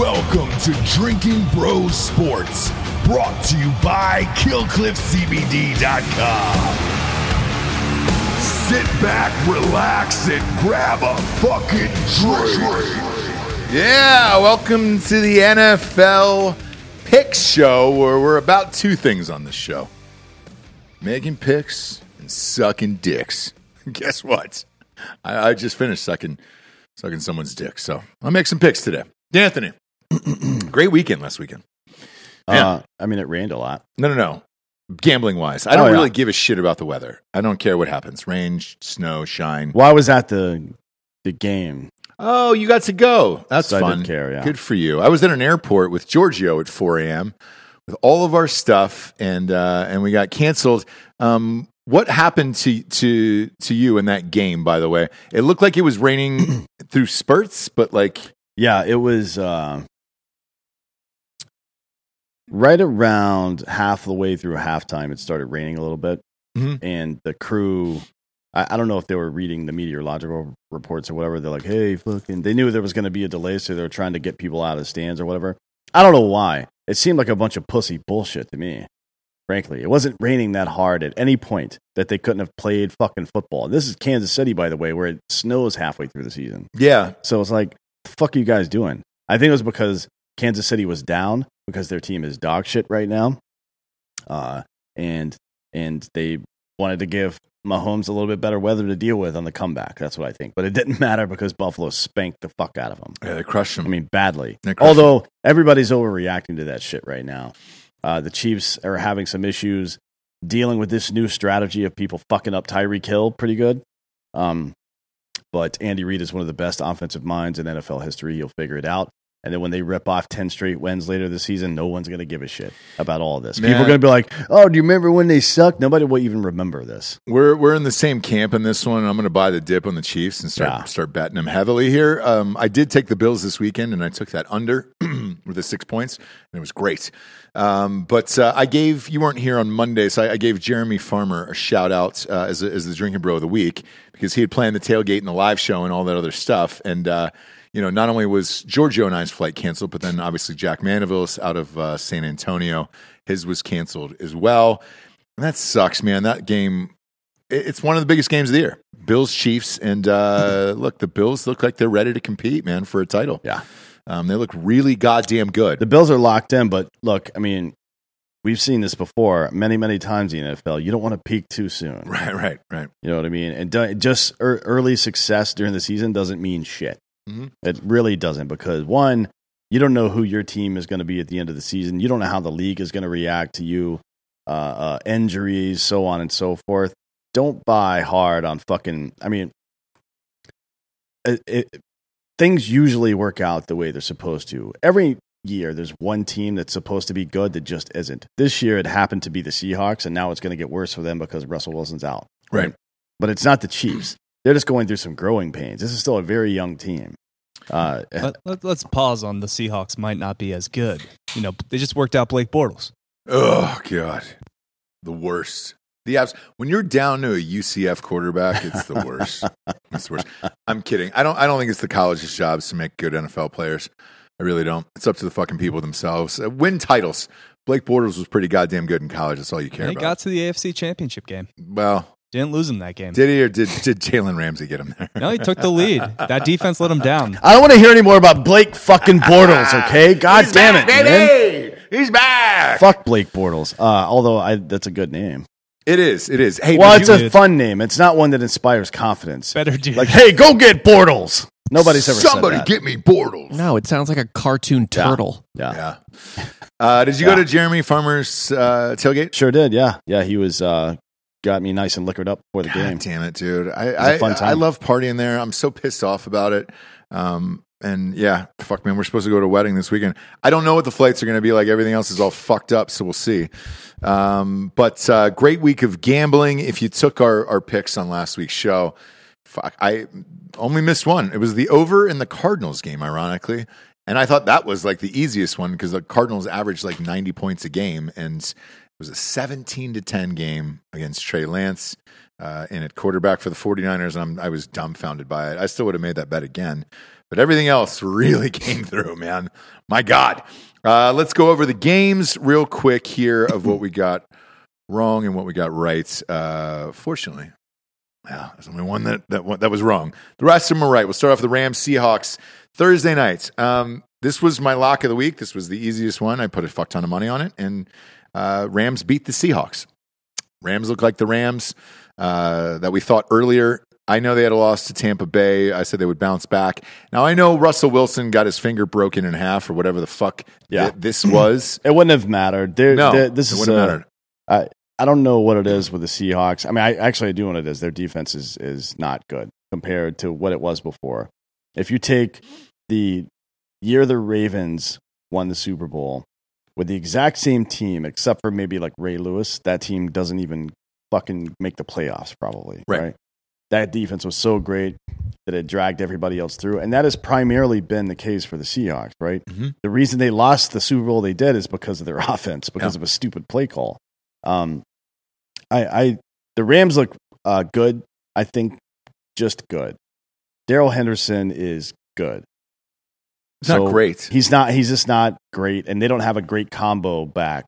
Welcome to Drinking Bros Sports, brought to you by KillcliffCBD.com. Sit back, relax, and grab a fucking drink. Yeah, welcome to the NFL Picks Show, where we're about two things on this show making picks and sucking dicks. Guess what? I, I just finished sucking sucking someone's dick, so I'll make some picks today. Anthony, great weekend last weekend. Yeah. Uh, I mean, it rained a lot. No, no, no. Gambling wise, I don't Oh, yeah. really give a shit about the weather. I don't care what happens rain, snow, shine. Well, I was at the the game. Oh, you got to go. That's So I fun. care, yeah. Good for you. I was at an airport with Giorgio at 4 a.m. with all of our stuff, and uh, and we got canceled. Um, what happened to to to you in that game? By the way, it looked like it was raining through spurts, but like Yeah, it was uh, right around half the way through halftime. It started raining a little bit, Mhm. and the crew. I, I don't know if they were reading the meteorological reports or whatever. They're like, "Hey, fucking!" They knew there was going to be a delay, so they were trying to get people out of the stands or whatever. I don't know why. It seemed like a bunch of pussy bullshit to me. Frankly, it wasn't raining that hard at any point that they couldn't have played fucking football. This is Kansas City, by the way, where it snows halfway through the season. yeah, So it's like, the fuck are you guys doing? I think it was because Kansas City was down because their team is dog shit right now, uh, and and they wanted to give Mahomes a little bit better weather to deal with on the comeback. That's what I think. But it didn't matter because Buffalo spanked the fuck out of them. yeah, they crushed them. I mean, badly. Although everybody's overreacting to that shit right now. Uh, the Chiefs are having some issues dealing with this new strategy of people fucking up Tyreek Hill pretty good. Um, but Andy Reid is one of the best offensive minds in NFL history. He'll figure it out. And then when they rip off 10 straight wins later this season, no one's going to give a shit about all this. People are going to be like, oh, do you remember when they sucked? Nobody will even remember this. We're we're in the same camp in this one. I'm going to buy the dip on the Chiefs and start Yeah. start betting them heavily here. Um, I did take the Bills this weekend, and I took that under with the six points, and it was great. Um, but uh, I gave you weren't here on Monday, so I, I gave Jeremy Farmer a shout out uh, as a, as the drinking bro of the week because he had planned the tailgate and the live show and all that other stuff, and. Uh, you know, not only was Giorgio and I's flight canceled, but then obviously Jack Mandeville's out of uh, San Antonio, his was canceled as well. And that sucks, man. That game, it's one of the biggest games of the year. Bills, Chiefs, and uh, look, the Bills look like they're ready to compete, man, for a title. Yeah. Um, they look really goddamn good. The Bills are locked in, but look, I mean, we've seen this before many, many times in the NFL. You don't want to peak too soon. Right, right, right. You know what I mean? And do- just ear- early success during the season doesn't mean shit. Mhm. It really doesn't because one, you don't know who your team is going to be at the end of the season. You don't know how the league is going to react to you, uh, uh, injuries, so on and so forth. Don't buy hard on fucking. I mean, it, it, things usually work out the way they're supposed to. Every year, there's one team that's supposed to be good that just isn't. This year, it happened to be the Seahawks, and now it's going to get worse for them because Russell Wilson's out. Right. But it's not the Chiefs. They're just going through some growing pains. This is still a very young team. Uh, Let, let, us pause on the Seahawks might not be as good. You know, they just worked out Blake Bortles. Oh god, the worst. The abs- when you're down to a UCF quarterback, it's the worst. it's the worst. I'm kidding. I don't. I don't think it's the college's jobs to make good NFL players. I really don't. It's up to the fucking people themselves. Uh, win titles. Blake Bortles was pretty goddamn good in college. That's all you care They about. got to the AFC Championship game. well, Didn't lose him that game. did he or did did Jalen Ramsey get him there? No, he took the lead. That defense let him down. I don't want to hear any more about Blake fucking Bortles, okay? God He's damn back, it, man. baby! He's back. Fuck Blake Bortles. Uh, although I, that's a good name. It is. It is. Hey, well, it's you- a dude. fun name. It's not one that inspires confidence. Better do. Like, hey, go get Bortles. Nobody's ever somebody said that. get me Bortles. No, it sounds like a cartoon turtle. yeah. Yeah. Uh, did you go to Jeremy Farmer's uh, tailgate? Sure did. Yeah. Yeah. He was, uh, got me nice and liquored up for the God game. damn it, dude! I a I, fun time. I love partying there. I'm so pissed off about it. Um, and yeah, fuck, man, we're supposed to go to a wedding this weekend. I don't know what the flights are going to be like. Everything else is all fucked up, so we'll see. Um, but uh, great week of gambling. If you took our our picks on last week's show, fuck, I only missed one. It was the over in the Cardinals game, ironically. And I thought that was like the easiest one because the Cardinals averaged like 90 points a game. And was a 17 to 10 game against Trey Lance. Uh, and at quarterback for the 49ers, I'm, I was dumbfounded by it. I still would have made that bet again. But everything else really came through, man. My God. Uh, let's go over the games real quick here of what we got wrong and what we got right. Uh, fortunately, yeah, there's only one that, that, that was wrong. The rest of them are right. We'll start off with the Rams Seahawks Thursday night. Um, this was my lock of the week. This was the easiest one. I put a fuck ton of money on it, and uh, Rams beat the Seahawks. Rams look like the Rams uh, that we thought earlier. I know they had a loss to Tampa Bay. I said they would bounce back. Now I know Russell Wilson got his finger broken in half or whatever the fuck Yeah. th- this was. It wouldn't have mattered. There, No, there- this is wouldn't uh, mattered. I I don't know what it is with the Seahawks. I mean, I actually I do know what it is. Their defense is is not good compared to what it was before. If you take the year the Ravens won the Super Bowl with the exact same team, except for maybe like Ray Lewis, that team doesn't even fucking make the playoffs. Probably Right. That defense was so great that it dragged everybody else through, and that has primarily been the case for the Seahawks. Right. Mhm. The reason they lost the Super Bowl they did is because of their offense, because of a stupid play call. Um, I, I the Rams look uh, good. I think just good. Darrell Henderson is good. It's not great. He's not. He's just not great, and they don't have a great combo back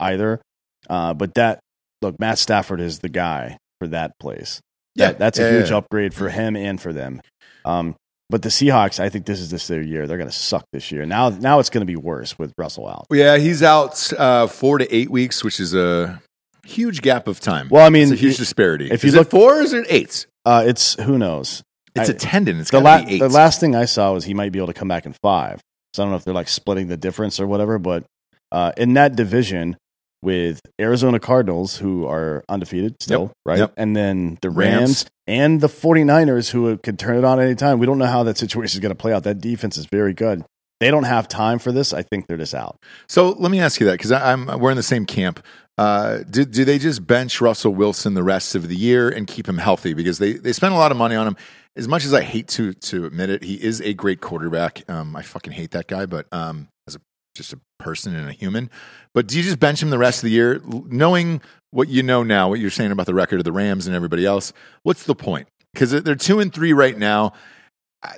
either. Uh, but that look, Matt Stafford is the guy for that place. Yeah, That- that's a yeah, huge yeah. upgrade for him and for them. Um, but the Seahawks, I think this is this their year. They're going to suck this year. Now, now it's going to be worse with Russell out. Yeah, he's out uh, four to eight weeks, which is a huge gap of time. Well, I mean, it's a huge disparity. if is you it look- four or is it eight? Uh, it's who knows. It's I- a tendon. It's the, got la- the last thing I saw was he might be able to come back in five. So I don't know if they're like splitting the difference or whatever. But uh, in that division with Arizona Cardinals, who are undefeated still, Yep. right? Yep. And then the Rams. Rams, and the 49ers, who could turn it on any time. We don't know how that situation is going to play out. That defense is very good. They don't have time for this. I think they're just out. So let me ask you that because I'm we're in the same camp. Uh, do do they just bench Russell Wilson the rest of the year and keep him healthy because they they spend a lot of money on him? As much as I hate to to admit it, he is a great quarterback. Um, I fucking hate that guy, but um, as a just a person and a human. But do you just bench him the rest of the year, knowing what you know now, what you're saying about the record of the Rams and everybody else? What's the point? Because they're two and three right now.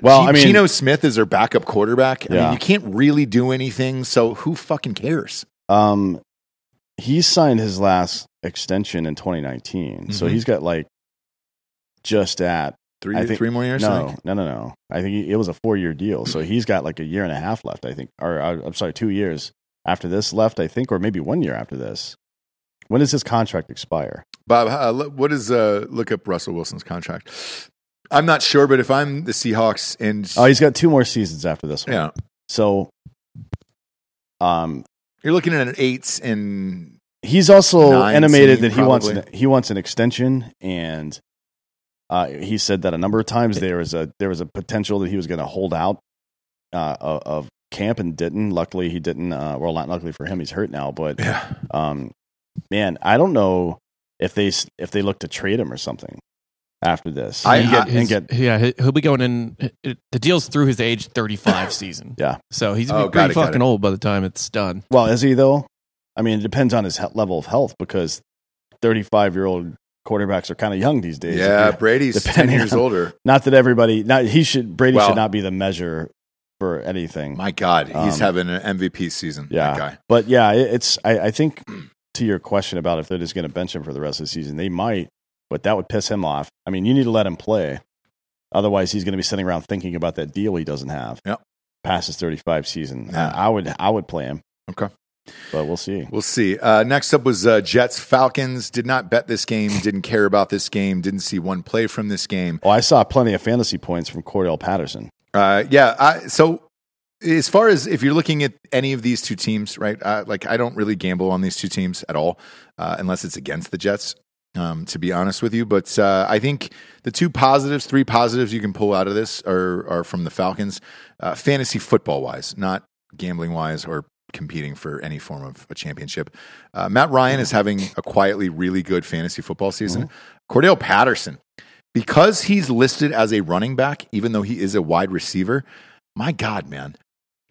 Well, G- I mean- Geno Smith is their backup quarterback. I mean, Yeah. you can't really do anything. So who fucking cares? Um, he signed his last extension in 2019, so Mhm. he's got like just at Three, I think- three more years. No, no, no, no. I think he, it was a four year deal, so he's got like a year and a half left. I think, or uh, I'm sorry, two years after this left. I think, or maybe one year after this. When does his contract expire? Bob, uh, what is uh, look up Russell Wilson's contract? I'm not sure, but if I'm the Seahawks and Oh, he's got two more seasons after this one. yeah, So, um, you're looking at an eight and he's also animated that he wants an, he wants an extension, and uh, he said that a number of times there was a there was a potential that he was going to hold out uh, of, of camp and didn't. Luckily, he didn't. Uh, well, not luckily for him, he's hurt now. But yeah. um, man, I don't know if they if they look to trade him or something after this. I- and I- get, and His- get yeah, he- he'll be going in. it- The deal's through his age 35 season. Yeah. So he's Oh, gonna got be pretty it, fucking old by the time it's done. well, is he though? I mean, it depends on his he- level of health because thirty five year old quarterbacks are kind of young these days. Yeah, Brady's ten years on- older. Not that everybody. Not he should. Brady Well- should not be the measure for anything. My God, he's Um, having an MVP season. yeah, that guy. but yeah, it, it's. I, I think to your question about if they're just going to bench him for the rest of the season, they might, but that would piss him off. I mean, you need to let him play, otherwise he's going to be sitting around thinking about that deal he doesn't have. Yep. Past his thirty five season, Yeah. I, I would. I would play him, Okay, but we'll see. we'll see. Uh, next up was uh, Jets Falcons. Did not bet this game. Didn't care about this game. Didn't see one play from this game. Oh, I saw plenty of fantasy points from Cordarrelle Patterson. Uh, yeah. I, so as far as if you're looking at any of these two teams, right? Uh, like I don't really gamble on these two teams at all, uh, unless it's against the Jets. Um, to be honest with you, but uh, I think the two positives, three positives you can pull out of this are are from the Falcons, uh, fantasy football wise, not gambling wise or competing for any form of a championship. Uh, Matt Ryan is having a quietly really good fantasy football season. Cordarrelle Patterson, because he's listed as a running back, even though he is a wide receiver. My God, man,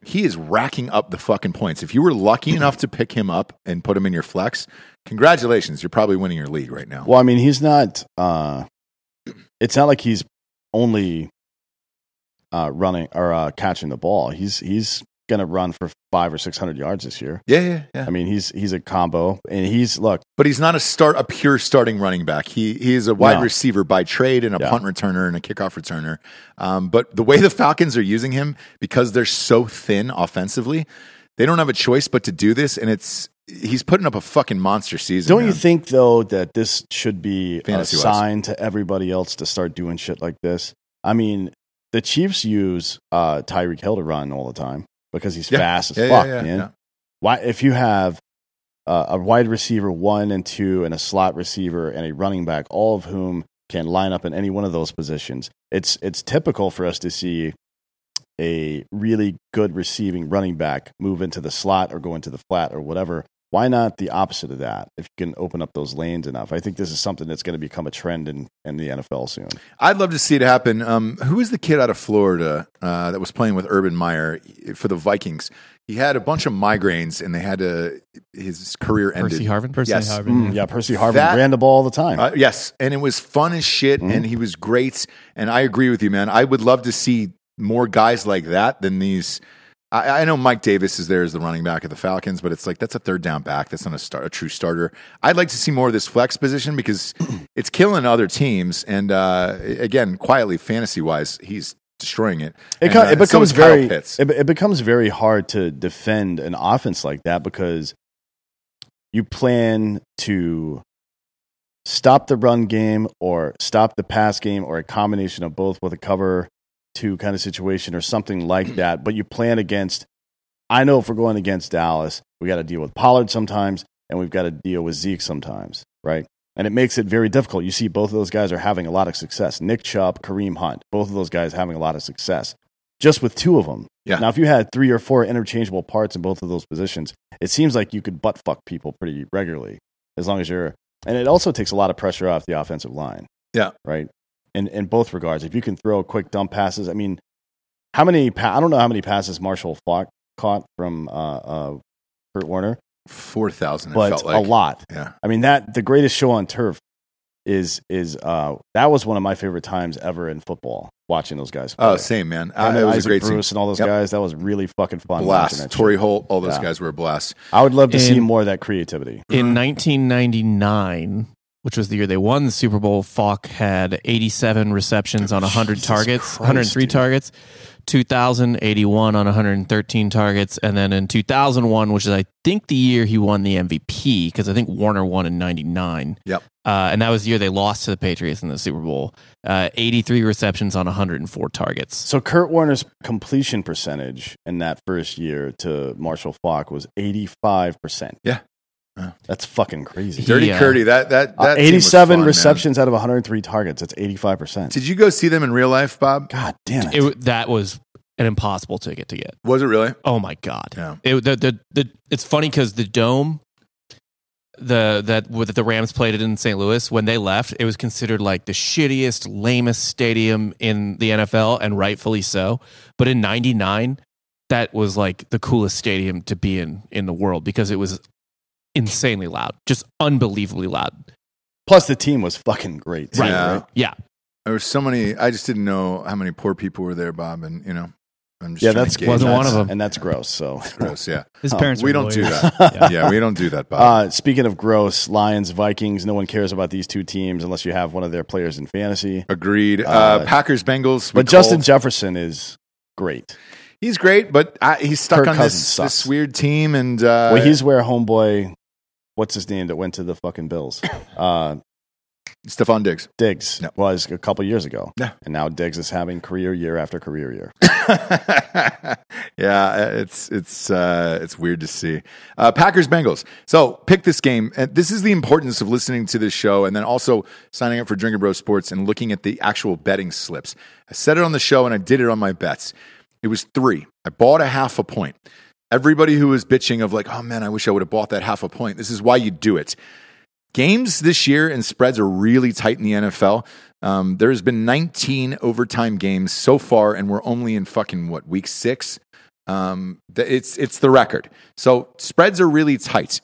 he is racking up the fucking points. If you were lucky enough to pick him up and put him in your flex, congratulations. You're probably winning your league right now. Well, I mean, he's not. Uh, it's not like he's only uh, running or uh, catching the ball. He's he's going to run for five or six hundred yards this year. Yeah, yeah, yeah. I mean, he's he's a combo, and he's look. But he's not a start a pure starting running back. He he is a wide No. receiver by trade and a Yeah. punt returner and a kickoff returner. Um, but the way the Falcons are using him because they're so thin offensively, they don't have a choice but to do this. And it's he's putting up a fucking monster season. Don't you think though that this should be a Fantasy-wise. sign to everybody else to start doing shit like this? I mean, the Chiefs use uh, Tyreek Hill to run all the time because he's Yeah. fast as Yeah, fuck, yeah, man. yeah. Why if you have uh, a wide receiver one and two and a slot receiver and a running back, all of whom can line up in any one of those positions, it's it's typical for us to see a really good receiving running back move into the slot or go into the flat or whatever. Why not the opposite of that? If you can open up those lanes enough, I think this is something that's going to become a trend in, in the NFL soon. I'd love to see it happen. Um, who was the kid out of Florida uh, that was playing with Urban Meyer for the Vikings? He had a bunch of migraines, and they had to his career ended. Percy Harvin. Percy Yes. Harvin, Mm, yeah. yeah, Percy Harvin That- ran the ball all the time. Uh, yes, and it was fun as shit, and he was great. And I agree with you, man. I would love to see more guys like that than these. I, I know Mike Davis is there as the running back of the Falcons, but it's like that's a third down back. That's not a, start, a true starter. I'd like to see more of this flex position because it's killing other teams. And uh, again, quietly, fantasy wise, he's destroying it. It, And, uh, it becomes Kyle very it, it becomes very hard to defend an offense like that because you plan to stop the run game or stop the pass game or a combination of both with a cover two kind of situation or something like that but you plan against I know if we're going against Dallas we got to deal with Pollard sometimes and we've got to deal with Zeke sometimes right and it makes it very difficult. You see, both of those guys are having a lot of success. Nick Chubb, Kareem Hunt, both of those guys having a lot of success just with two of them. Yeah. Now, if you had three or four interchangeable parts in both of those positions, it seems like you could butt fuck people pretty regularly as long as you're. And it also takes a lot of pressure off the offensive line. Yeah. Right. In in both regards, if you can throw quick dump passes, I mean, how many? Pa- I don't know how many passes Marshall Faulk caught from uh, uh, Kurt Warner, Four thousand. but felt like. a lot. Yeah. I mean that the greatest show on turf is is uh that was one of my favorite times ever in football watching those guys. Oh, same man. Him Uh, it was Isaac a great Bruce team. and all those Yep. guys. That was really fucking fun. Blast. that Torry shit. Holt. All those Yeah. guys were a blast. I would love to see more of that creativity. In 1999, which was the year they won the Super Bowl, Faulk had 87 receptions on 100 Jesus targets, Christ, 103 dude. targets. 2081 on 113 targets, and then in 2001, which is I think the year he won the MVP because I think Warner won in '99. Yep. Uh, and that was the year they lost to the Patriots in the Super Bowl. Uh, 83 receptions on 104 targets. So Kurt Warner's completion percentage in that first year to Marshall Faulk was eighty five percent. Yeah. Yeah. That's fucking crazy. Dirty Dirty Yeah. Curdy. That that that Uh, 87 fun, man. receptions out of 103 targets. That's 85%. Did you go see them in real life, Bob? God damn it. It, that was an impossible ticket to get. Was it really? Oh my god! Yeah. It, the, the, the, it's funny because the dome, the that that the Rams played it in St. Louis when they left, it was considered like the shittiest, lamest stadium in the NFL, and rightfully so. But in '99, that was like the coolest stadium to be in in the world because it was insanely loud, just unbelievably loud. Plus, the team was fucking great. too, Right. Yeah. Yeah, There were so many. I just didn't know how many poor people were there, Bob. And you know, I'm just Yeah, trying that's to Wasn't that. one of them. And that's gross. So, Gross. Yeah, His Oh, parents. we don't do that. Yeah. yeah, we don't do that, Bob. uh, speaking of gross, Lions, Vikings, no one cares about these two teams unless you have one of their players in fantasy. Agreed. Uh, uh, Packers, Bengals. we But Justin. Jefferson is great. he's great, but I, he's stuck Kirk on Cousins this, sucks. this weird team. And uh, well, he's where homeboy, what's his name that went to the fucking Bills? Uh, Stefon Diggs. Diggs Yep. was a couple years ago. Yeah. And now Diggs is having career year after career year. yeah, it's it's uh, it's weird to see. Uh, Packers Bengals. So pick this game. And this is the importance of listening to this show, and then also signing up for Drinker Bro Sports and looking at the actual betting slips. I said it on the show, and I did it on my bets. It was three. I bought a half a point. Everybody who was bitching of like, oh man, I wish I would have bought that half a point. This is why you do it. Games this year and spreads are really tight in the NFL. Um, there has been 19 overtime games so far, and we're only in fucking what week six Um, it's it's the record. So spreads are really tight.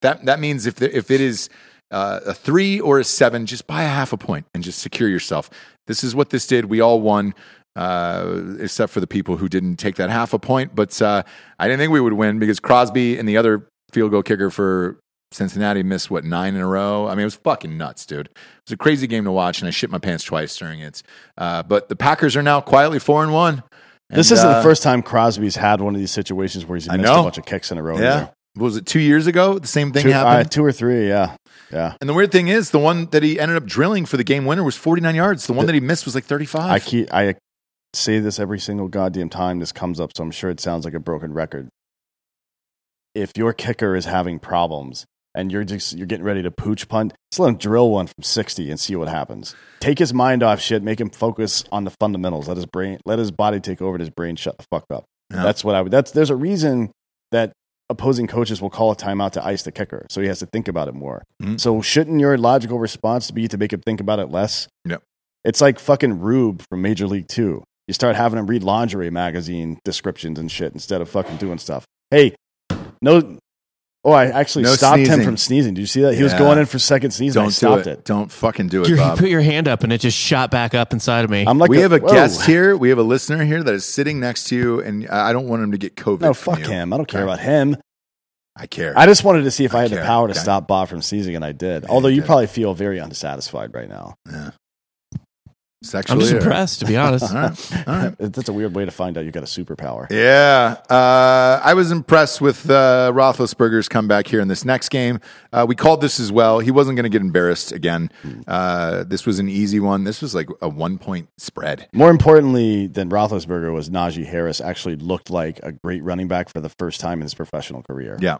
That that means if if it is uh, a three or a seven, just buy a half a point and just secure yourself. This is what this did. We all won, uh, except for the people who didn't take that half a point. But uh, I didn't think we would win because Crosby and the other field goal kicker for Cincinnati missed what nine in a row. I mean, it was fucking nuts, dude. It was a crazy game to watch, and I shit my pants twice during it. Uh, but the Packers are now quietly four and one. This isn't uh, the first time Crosby's had one of these situations where he's missed a bunch of kicks in a row. Yeah. Was it two years ago? The same thing two, happened. uh, two or three. Yeah, yeah. and the weird thing is, the one that he ended up drilling for the game winner was 49 yards. The one that he missed was like 35. I keep I say this every single goddamn time this comes up, so I'm sure it sounds like a broken record. If your kicker is having problems and you're just you're getting ready to pooch punt, just let him drill one from 60 and see what happens. Take his mind off shit, make him focus on the fundamentals. Let his brain let his body take over and his brain shut the fuck up. Yeah. That's what I would that's there's a reason that opposing coaches will call a timeout to ice the kicker. So he has to think about it more. Mhm. So shouldn't your logical response be to make him think about it less? Yep. It's like fucking Rube from Major League Two. You start having him read lingerie magazine descriptions and shit instead of fucking doing stuff. Hey, no. Oh, I actually No stopped him from sneezing. Did you see that? He was going in for second sneezing. I Don't do stopped it. it. Don't fucking do it, You Bob. put your hand up and it just shot back up inside of me. I'm like, we have a whoa. guest here. We have a listener here that is sitting next to you, and I don't want him to get COVID. No, fuck you. him. I don't care Okay. about him. I care. I just wanted to see if I, I had the power to Okay. stop Bob from sneezing, and I did. Yeah, Although you you did. probably feel very unsatisfied right now. I'm Sexually. just or- impressed, to be honest. All right. All right. That's a weird way to find out you got a superpower. Yeah, uh, I was impressed with uh, Roethlisberger's comeback here in this next game. Uh, we called this as well. He wasn't going to get embarrassed again. Uh, this was an easy one. This was like a one point spread. More importantly than Roethlisberger was Najee Harris actually looked like a great running back for the first time in his professional career. Yeah,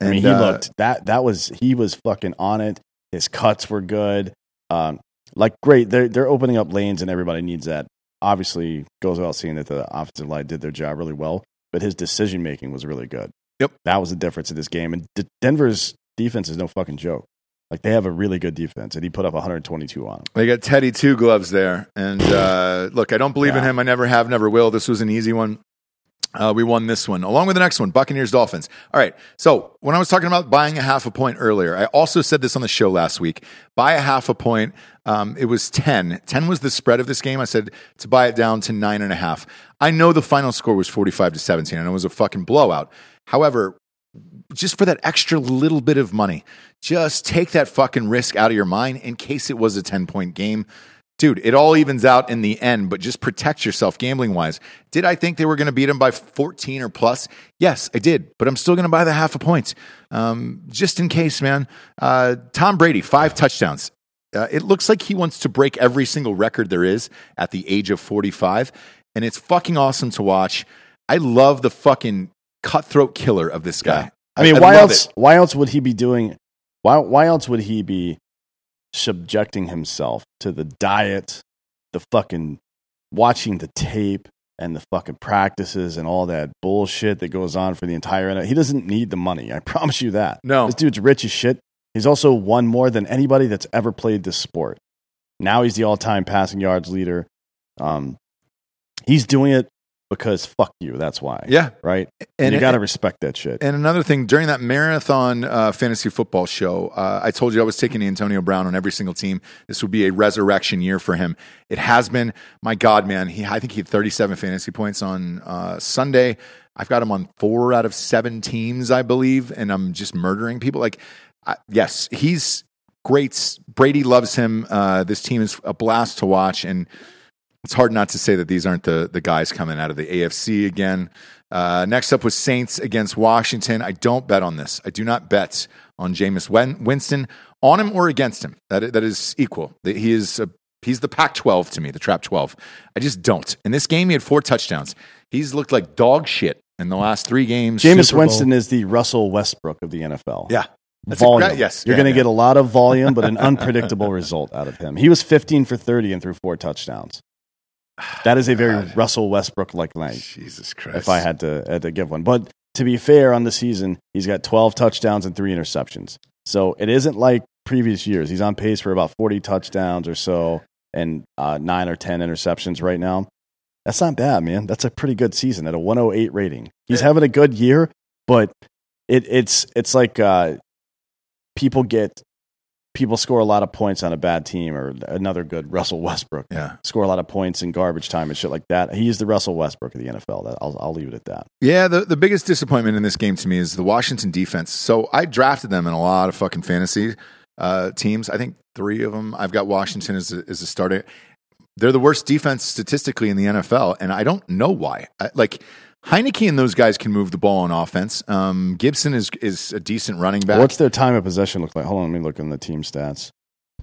I mean, he uh, looked that that was he was fucking on it. His cuts were good. Um, like great, they're they're opening up lanes, and everybody needs that. Obviously, goes without saying that the offensive line did their job really well, but his decision making was really good. Yep. that was the difference in this game. And D- Denver's defense is no fucking joke. Like they have a really good defense, and he put up 122 on them. They got Teddy two gloves there, and uh, look, I don't believe in him. I never have, never will. This was an easy one. Uh, we won this one along with the next one, Buccaneers Dolphins. All right. So when I was talking about buying a half a point earlier, I also said this on the show last week. Buy a half a point. Um, it was 10. 10 was the spread of this game. I said to buy it down to nine and a half. I know the final score was 45 to 17 and it was a fucking blowout. However, just for that extra little bit of money, just take that fucking risk out of your mind in case it was a 10 point game. Dude, it all evens out in the end, but just protect yourself gambling wise. Did I think they were going to beat them by 14 or plus? Yes, I did, but I'm still going to buy the half a point um, just in case, man. Uh, Tom Brady, five touchdowns. Uh, it looks like he wants to break every single record there is at the age of 45, and it's fucking awesome to watch. I love the fucking cutthroat killer of this guy. I mean, why love else? it. Why else would he be doing? Why why else would he be subjecting himself to the diet, the fucking watching the tape, and the fucking practices and all that bullshit that goes on for the entire NFL? He doesn't need the money. I promise you that. No. this dude's rich as shit. He's also won more than anybody that's ever played this sport. Now he's the all-time passing yards leader. Um, he's doing it because fuck you. That's why. Yeah. Right. And you got to respect that shit. And another thing, during that marathon uh, fantasy football show, uh, I told you I was taking Antonio Brown on every single team. This would be a resurrection year for him. It has been. My God, man, he I think he had 37 fantasy points on uh, Sunday. I've got him on four out of seven teams, I believe, and I'm just murdering people. Like, I, yes, he's great. Brady loves him. Uh, this team is a blast to watch, and it's hard not to say that these aren't the the guys coming out of the AFC again. Uh, next up was Saints against Washington. I don't bet on this. I do not bet on Jameis Winston on him or against him. That that is equal. That He is a, he's the Pac-12 to me, the Trap 12. I just don't. In this game, he had four touchdowns. He's looked like dog shit in the last three games. Jameis Winston is the Russell Westbrook of the NFL. yeah, That's volume. great- yes, You're yeah, going to yeah. get a lot of volume, but an unpredictable result out of him. He was 15 for 30 and threw four touchdowns. That is a very God. Russell Westbrook like night. Jesus Christ. If I had to, had to give one, but to be fair, on the season he's got 12 touchdowns and three interceptions. So it isn't like previous years. He's on pace for about 40 touchdowns or so and uh, nine or 10 interceptions right now. That's not bad, man. That's a pretty good season at a 108 rating. He's having a good year, but it, it's it's like uh, people get people score a lot of points on a bad team or another good Russell Westbrook. Yeah. Score a lot of points in garbage time and shit like that. He's the Russell Westbrook of the NFL. I'll, I'll leave it at that. Yeah, the, the biggest disappointment in this game to me is the Washington defense. So I drafted them in a lot of fucking fantasy uh, teams. I think three of them. I've got Washington as a, as a starter. They're the worst defense statistically in the NFL, and I don't know why. I, like Heinicke and those guys can move the ball on offense. Um, Gibson is is a decent running back. What's their time of possession look like? Hold on, let me look in the team stats.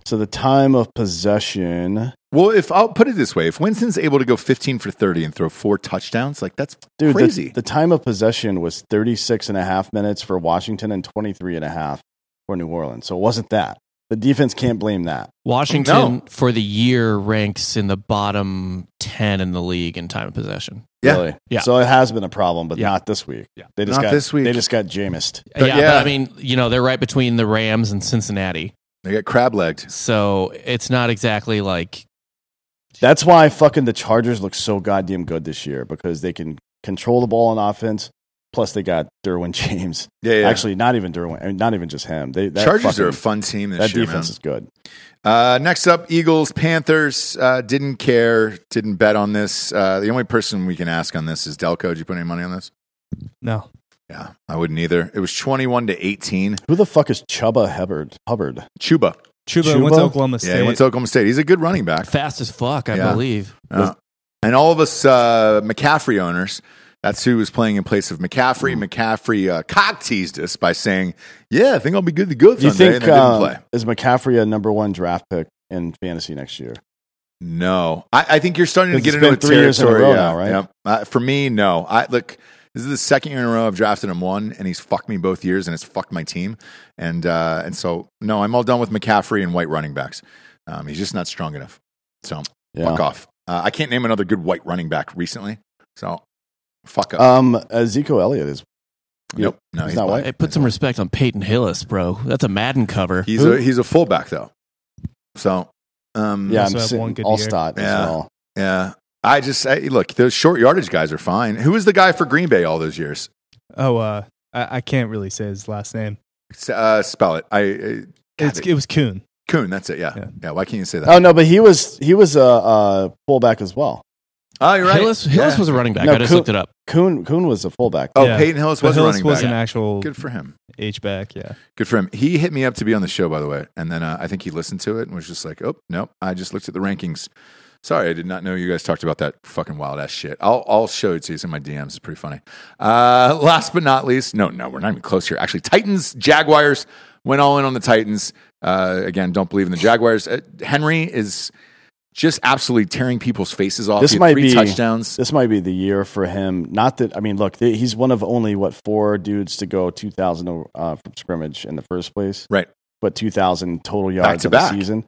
So the time of possession, well, if I'll put it this way, if Winston's able to go 15 for 30 and throw four touchdowns, like that's dude, the- crazy. The, time of possession was 36 and a half minutes for Washington and 23 and a half for New Orleans. So it wasn't that. The defense can't blame that. Washington No. for the year ranks in the bottom 10 in the league in time of possession. Yeah. Really. Yeah. So it has been a problem, but Yeah. not this week. Yeah. They just Not got this week. They just got Jameised. Yeah, yeah. but I mean, you know, they're right between the Rams and Cincinnati. they get crab legged. So it's not exactly like That's why fucking the Chargers look so goddamn good this year because they can control the ball on offense. Plus, they got Derwin James. Yeah, yeah. Actually, not even Derwin. I mean, not even just him. They that Chargers fucking- are a fun team this That year, defense man. is good. Uh, next up, Eagles, Panthers. Uh, didn't care, didn't bet on this. Uh, the only person we can ask on this is Delco. Did you put any money on this? No. Yeah, I wouldn't either. It was 21 to 18. Who the fuck is Chuba Hubbard? Hubbard. Chuba. Chuba, Chuba? went to Oklahoma State. Yeah, he went to Oklahoma State. He's a good running back. fast as fuck, I Yeah. believe. Uh, and all of us uh, McCaffrey owners, that's who was playing in place of McCaffrey. Mm. McCaffrey uh, cock teased us by saying, Yeah, I think I'll be good to go Do you think uh, is McCaffrey a number one draft pick in fantasy next year? No, I, I think you're starting to get into three years in a row yeah, now, right? yeah. Uh, for me, no. I look. This is the second year in a row I've drafted him one, and he's fucked me both years, and it's fucked my team. And uh, and so no, I'm all done with McCaffrey and white running backs. Um, he's just not strong enough. So Yeah. fuck off. Uh, I can't name another good white running back recently. So fuck up. Um, Ezekiel Elliott is. nope. No, he's he's, not black. white. Hey, put some respect on Peyton Hillis, bro. That's a Madden cover. He's Who? a he's a fullback though. So um, Yeah, I'm have sitting one good all year. stot as Yeah. well. yeah. I just I, look those short yardage guys are fine. Who was the guy for Green Bay all those years? Oh, uh, I, I can't really say his last name. Uh, spell it. I uh, It's, it was Kuhn. Coon. That's it. Yeah. yeah. Yeah. Why can't you say that? Oh no, but he was he was a, a fullback as well. Oh, you're right. Hillis, Hillis Yeah. was a running back. No, I just Kuhn- looked it up. Kuhn Kuhn was a fullback. Oh, Yeah. Peyton Hillis But was a Hillis running was back. an actual Good for him. H back. Yeah. Good for him. He hit me up to be on the show, by the way, and then uh, I think he listened to it and was just like, "Oh no, I just looked at the rankings. Sorry, I did not know you guys talked about that fucking wild ass shit. I'll I'll show it to you. It's in my DMs. It's pretty funny. Uh, last but not least, no, no, we're not even close here. Actually, Titans, Jaguars went all in on the Titans. Uh, again, don't believe in the Jaguars. Uh, Henry is just absolutely tearing people's faces off. This might three be- touchdowns. This might be the year for him. Not that I mean, look, he's one of only what four dudes to go two thousand uh, from scrimmage in the first place, Right. but two thousand total yards of the season.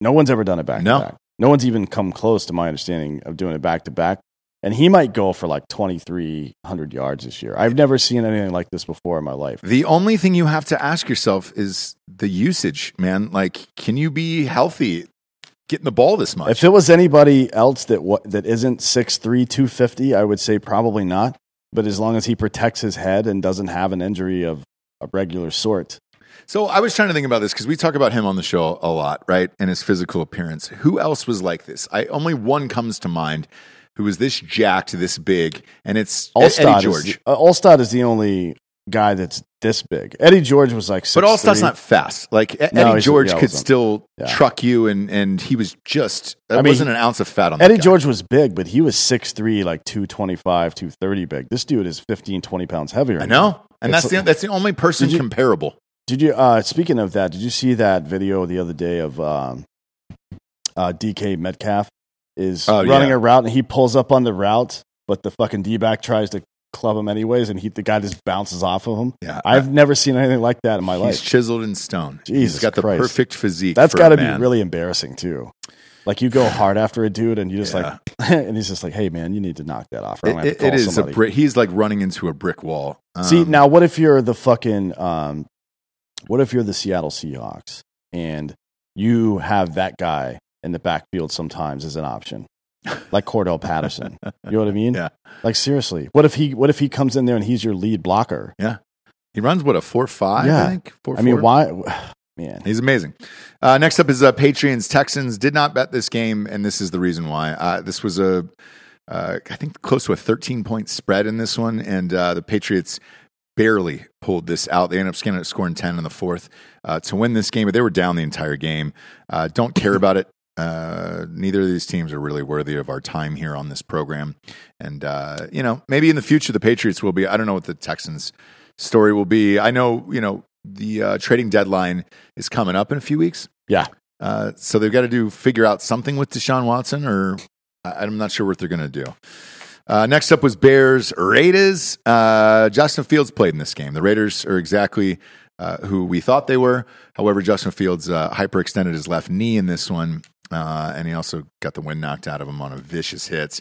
No one's ever done it back No. to back. No one's even come close to my understanding of doing it back to back. And he might go for like twenty three hundred yards this year. I've never seen anything like this before in my life. The only thing you have to ask yourself is the usage, man. Like, can you be healthy getting the ball this much? If it was anybody else that that isn't 6'3", 250, I would say probably not. But as long as he protects his head and doesn't have an injury of a regular sort, So I was trying to think about this because we talk about him on the show a lot, right? And his physical appearance. Who else was like this? I only one comes to mind who was this jacked, this big, and it's Eddie George. Is, uh, Alstott is the only guy that's this big. Eddie George was like, 6'3". but Alstott's not fast. Like No, Eddie George yeah, could still Yeah. truck you, and and he was just there I mean, wasn't an ounce of fat on that Eddie. George was big, but he was 6'3", like 225, 230 big. This dude is 15, 20 pounds heavier. I know, and It's- that's the that's the only person Did you- comparable. Did you? Uh, speaking of that, did you see that video the other day of um, uh, DK Metcalf is Oh, running yeah. a route and he pulls up on the route, but the fucking D back tries to club him anyways, and he the guy just bounces off of him. Yeah, I've never seen anything like that in my he's life. chiseled in stone. Jesus he's got the perfect physique. That's got to be really embarrassing too. Like you go hard after a dude, and you just Yeah. like, and he's just like, "Hey man, you need to knock that off." It, it- it is somebody." a brick. He's like running into a brick wall. See Um, now, what if you're the fucking um, what if you're the Seattle Seahawks and you have that guy in the backfield sometimes as an option? Like Cordarrelle Patterson. You know what I mean? Yeah. Like seriously, what if he what if he comes in there and he's your lead blocker? Yeah. He runs what a four five. Yeah. I think. Four, I mean, four? why? Man, He's amazing. Uh, next up is uh, Patriots Texans. Did not bet this game, and this is the reason why. Uh, this was a, uh, I think, close to a 13 point spread in this one, and uh, the Patriots barely pulled this out. They ended up scoring, scoring 10 in the fourth uh, to win this game, but they were down the entire game. Uh, don't care about it. Uh, neither of these teams are really worthy of our time here on this program. And, uh, you know, maybe in the future the Patriots will be. I don't know what the Texans story will be. I know, you know, the uh, trading deadline is coming up in a few weeks. Yeah. Uh, so they've got to do figure out something with Deshaun Watson, or I'm not sure what they're going to do. Uh, next up was Bears Raiders. Uh, Justin Fields played in this game. The Raiders are exactly uh, who we thought they were. However, Justin Fields uh, hyperextended his left knee in this one, uh, and he also got the wind knocked out of him on a vicious hit.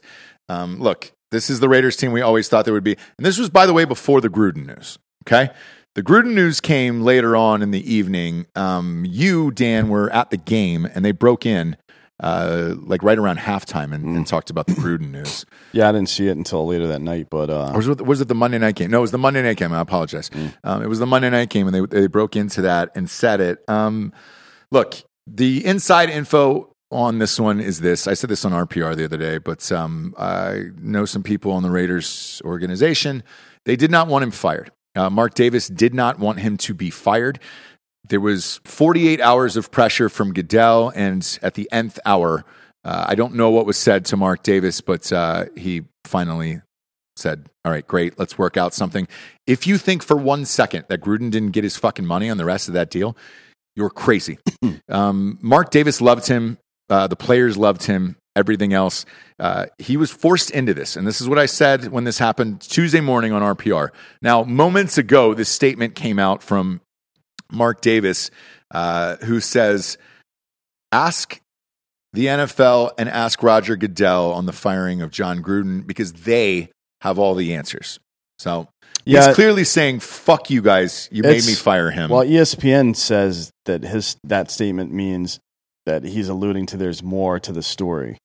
Um, look, this is the Raiders team we always thought they would be, and this was, by the way, before the Gruden news. Okay, the Gruden news came later on in the evening. Um, you, Dan, were at the game, and they broke in uh, like right around halftime and, and talked about the Gruden news. yeah, I didn't see it until later that night, but uh, was it, was it the Monday night game? No, it was the Monday night game. I apologize. Um, it was the Monday night game, and they they broke into that and said it. Um, look, the inside info on this one is this. I said this on RPR the other day, but um, I know some people on the Raiders organization. They did not want him fired. Uh, Mark Davis did not want him to be fired. There was 48 hours of pressure from Goodell, and at the nth hour, uh, I don't know what was said to Mark Davis, but uh, he finally said, All right, great, let's work out something. If you think for one second that Gruden didn't get his fucking money on the rest of that deal, you're crazy. um, Mark Davis loved him. Uh, the players loved him. Everything else. Uh, he was forced into this. And this is what I said when this happened Tuesday morning on RPR. Now, moments ago, this statement came out from Mark Davis, uh, who says, Ask the NFL and ask Roger Goodell on the firing of Jon Gruden because they have all the answers. So Yeah. he's clearly saying, "Fuck you guys! You made me fire him." well, ESPN says that his that statement means that he's alluding to there's more to the story,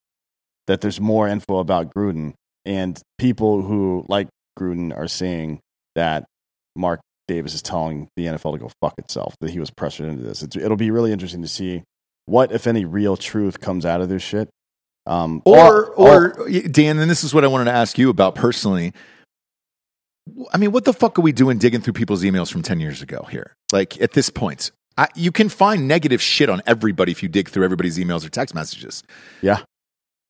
that there's more info about Gruden, and people who like Gruden are saying that Mark Davis is telling the NFL to go fuck itself, that he was pressured into this. It's, it'll be really interesting to see what, if any, real truth comes out of this shit. Um, or, all- or Dan, and this is what I wanted to ask you about personally. I mean, what the fuck are we doing digging through people's emails from ten years ago here? Like at this point, I, you can find negative shit on everybody if you dig through everybody's emails or text messages. Yeah,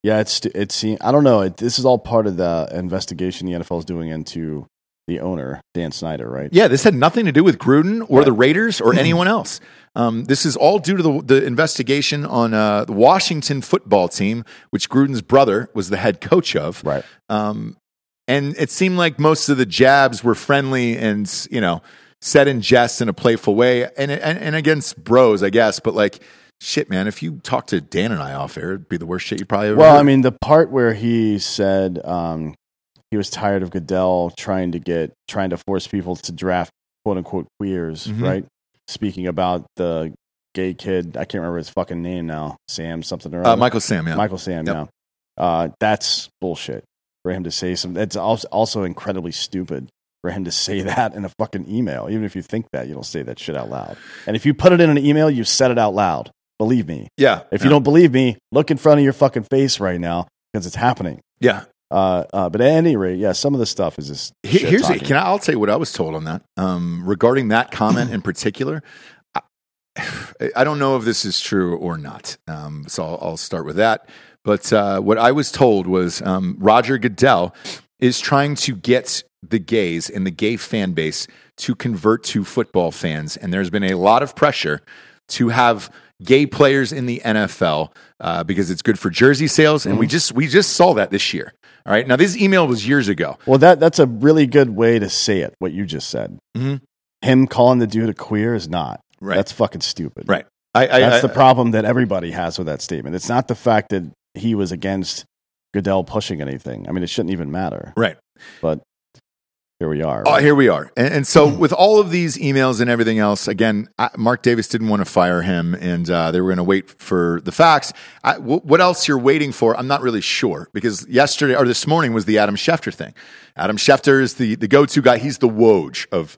Yeah, it's it's. I don't know. It, this is all part of the investigation the NFL is doing into the owner Dan Snyder, right? Yeah, this had nothing to do with Gruden or Right. the Raiders or anyone else. Um, this is all due to the, the investigation on uh, the Washington football team, which Gruden's brother was the head coach of. Right. Um, and it seemed like most of the jabs were friendly and you know said in jest in a playful way, and and, and against bros, I guess. But like, shit, man, if you talk to Dan and I off air, it'd be the worst shit you probably ever. Well, heard. I mean, the part where he said um, he was tired of Goodell trying to get trying to force people to draft quote unquote queers, Mhm. right? Speaking about the gay kid, I can't remember his fucking name now, Sam something or uh. Michael Sam, yeah, Michael Sam, Yep. yeah. Uh, that's bullshit for him to say some. That's also incredibly stupid for him to say that in a fucking email. Even if you think that, you don't say that shit out loud. And if you put it in an email, you said it out loud. Believe me. yeah. If yeah. you don't believe me, look in front of your fucking face right now because it's happening. yeah. Uh, uh, but at any rate, yeah, some of the stuff is just Here- Here's shit-talking. can I, I'll tell you what I was told on that um, regarding that comment in particular. I, I don't know if this is true or not, um, so I'll, I'll start with that. But uh, what I was told was um, Roger Goodell is trying to get the gays and the gay fan base to convert to football fans, and there's been a lot of pressure to have gay players in the NFL uh, because it's good for jersey sales, and we just we just saw that this year. All right, now this email was years ago. Well, that that's a really good way to say it. What you just said. Mhm. Him calling the dude a queer is not. Right. That's fucking stupid. Right. I, I, That's I- the problem that everybody has with that statement. It's not the fact that he was against Goodell pushing anything. I mean, it shouldn't even matter. right. But here we are. Oh, here we are. And, and so, with all of these emails and everything else, again, I, Mark Davis didn't want to fire him, and uh, they were going to wait for the facts. I, w- what else you're waiting for? I'm not really sure because yesterday or this morning was the Adam Schefter thing. Adam Schefter is the the go to guy. He's the Woj of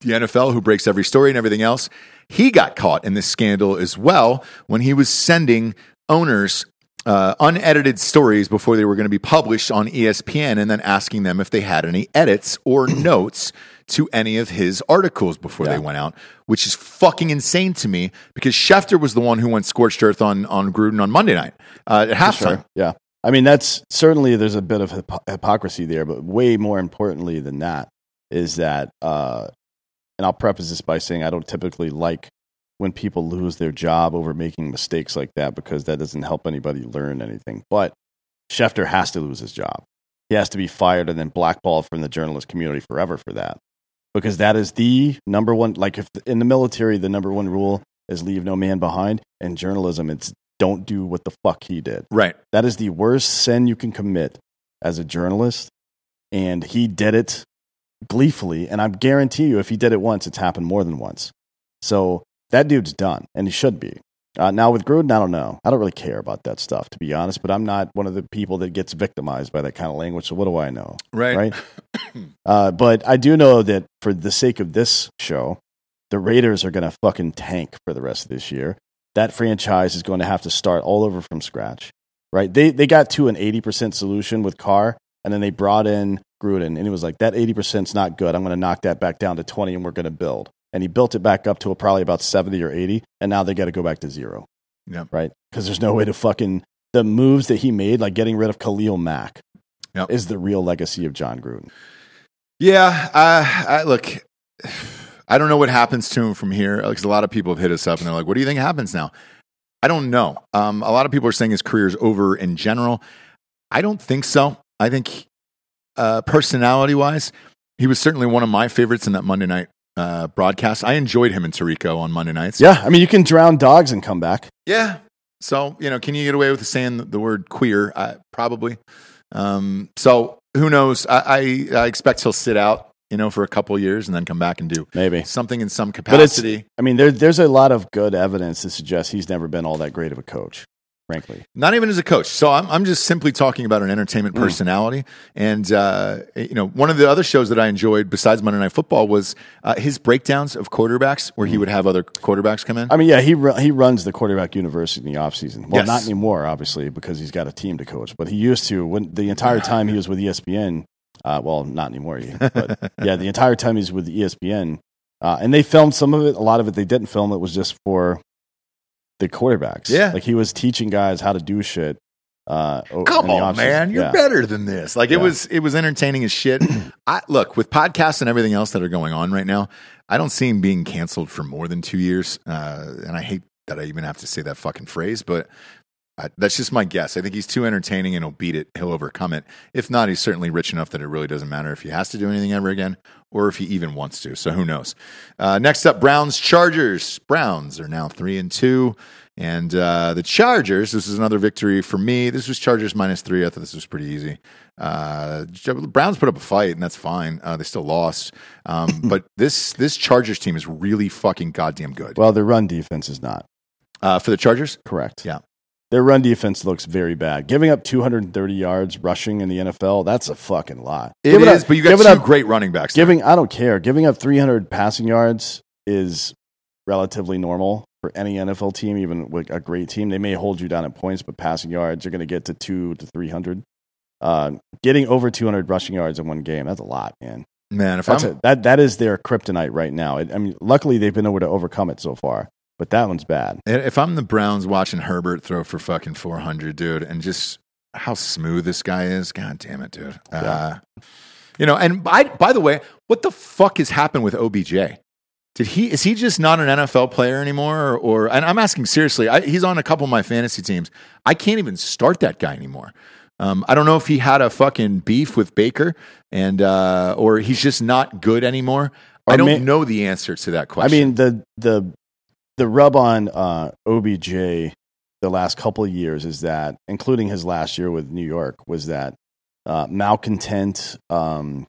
the NFL who breaks every story and everything else. He got caught in this scandal as well when he was sending owners uh, unedited stories before they were going to be published on ESPN and then asking them if they had any edits or notes to any of his articles before they went out, which is fucking insane to me because Schefter was the one who went scorched earth on, on Gruden on Monday night uh, at halftime. Sure. Yeah. I mean, that's certainly there's a bit of hypo- hypocrisy there, but way more importantly than that is that, uh, and I'll preface this by saying I don't typically like when people lose their job over making mistakes like that because that doesn't help anybody learn anything. But Schefter has to lose his job. He has to be fired and then blackballed from the journalist community forever for that. Because that is the number one, like if in the military, the number one rule is leave no man behind. In journalism, it's don't do what the fuck he did. Right. That is the worst sin you can commit as a journalist. And he did it gleefully. And I guarantee you, if he did it once, it's happened more than once. So that dude's done, and he should be. Uh, now with Gruden, I don't know. I don't really care about that stuff, to be honest. But I'm not one of the people that gets victimized by that kind of language. So what do I know? Right. Right. uh, but I do know that for the sake of this show, the Raiders are going to fucking tank for the rest of this year. That franchise is going to have to start all over from scratch. Right. They they got to an 80% solution with Carr, and then they brought in Gruden, and he was like, "That 80% is not good. I'm going to knock that back down to 20, and we're going to build." And he built it back up to a, probably about 70 or 80, and now they got to go back to zero. Yeah. Right. Because there's no way to fucking the moves that he made, like getting rid of Khalil Mack, Yep. is the real legacy of Jon Gruden. Yeah, uh, I, look, I don't know what happens to him from here. Because a lot of people have hit us up and they're like, "What do you think happens now?" I don't know. Um, a lot of people are saying his career's over in general. I don't think so. I think uh, personality-wise, he was certainly one of my favorites in that Monday night uh, broadcast. I enjoyed him and Tirico on Monday nights. Yeah. I mean, you can drown dogs and come back. Yeah. So, you know, can you get away with saying the word queer? Uh, probably. Um, so who knows? I, I, I expect he'll sit out, you know, for a couple years and then come back and do Maybe. something in some capacity. But it's, capacity. I mean, there, there's a lot of good evidence to suggest he's never been all that great of a coach, frankly. Not even as a coach. So I'm, I'm just simply talking about an entertainment Mm. personality. And, uh, you know, one of the other shows that I enjoyed besides Monday Night Football was uh, his breakdowns of quarterbacks where he would have other quarterbacks come in. Mm. I mean, yeah, he ru- he runs the quarterback university in the offseason. Well, Yes. not anymore, obviously, because he's got a team to coach. But he used to when the entire time he was with ESPN. Uh, well, not anymore, but yeah, the entire time he's with ESPN, uh, and they filmed some of it. A lot of it they didn't film. It was just for the quarterbacks. Yeah. like he was teaching guys how to do shit. Uh, Come on, man, you're Yeah. better than this. Like it was, it was entertaining as shit. I look with podcasts and everything else that are going on right now. I don't see him being canceled for more than two years, uh, and I hate that I even have to say that fucking phrase, but I, that's just my guess. I think he's too entertaining and he'll beat it. He'll overcome it. If not, he's certainly rich enough that it really doesn't matter if he has to do anything ever again or if he even wants to. So who knows? Uh, next up, Browns Chargers. Browns are now three and two. And uh, the Chargers, this is another victory for me. This was Chargers minus three. I thought this was pretty easy. Uh, Browns put up a fight, and that's fine. Uh, they still lost, um, but this this Chargers team is really fucking goddamn good. Well, their run defense is not Uh, for the Chargers, correct. Yeah. Their run defense looks very bad. Giving up 230 yards rushing in the NFL, that's a fucking lot. it Giving is, up- but you got two up- great running backs. there. Giving, I don't care. Giving up 300 passing yards is relatively normal for any NFL team, even with a great team. They may hold you down at points, but passing yards, you're going to get to two to 300. Uh, getting over 200 rushing yards in one game, that's a lot, man. Man, if That's I'm a, that, that is their kryptonite right now. I mean, luckily, they've been able to overcome it so far, but that one's bad. if I'm the Browns watching Herbert throw for fucking 400, dude, and just how smooth this guy is, god damn it, dude. Uh, you know, and by by the way, what the fuck has happened with OBJ? Did he is he just not an NFL player anymore, or, or and I'm asking seriously? I, he's on a couple of my fantasy teams. I can't even start that guy anymore. Um, I don't know if he had a fucking beef with Baker, and uh, or he's just not good anymore. I Or don't know the answer to that question. I mean, the the the rub on uh, OBJ the last couple of years is that, including his last year with New York, was that uh, malcontent, um,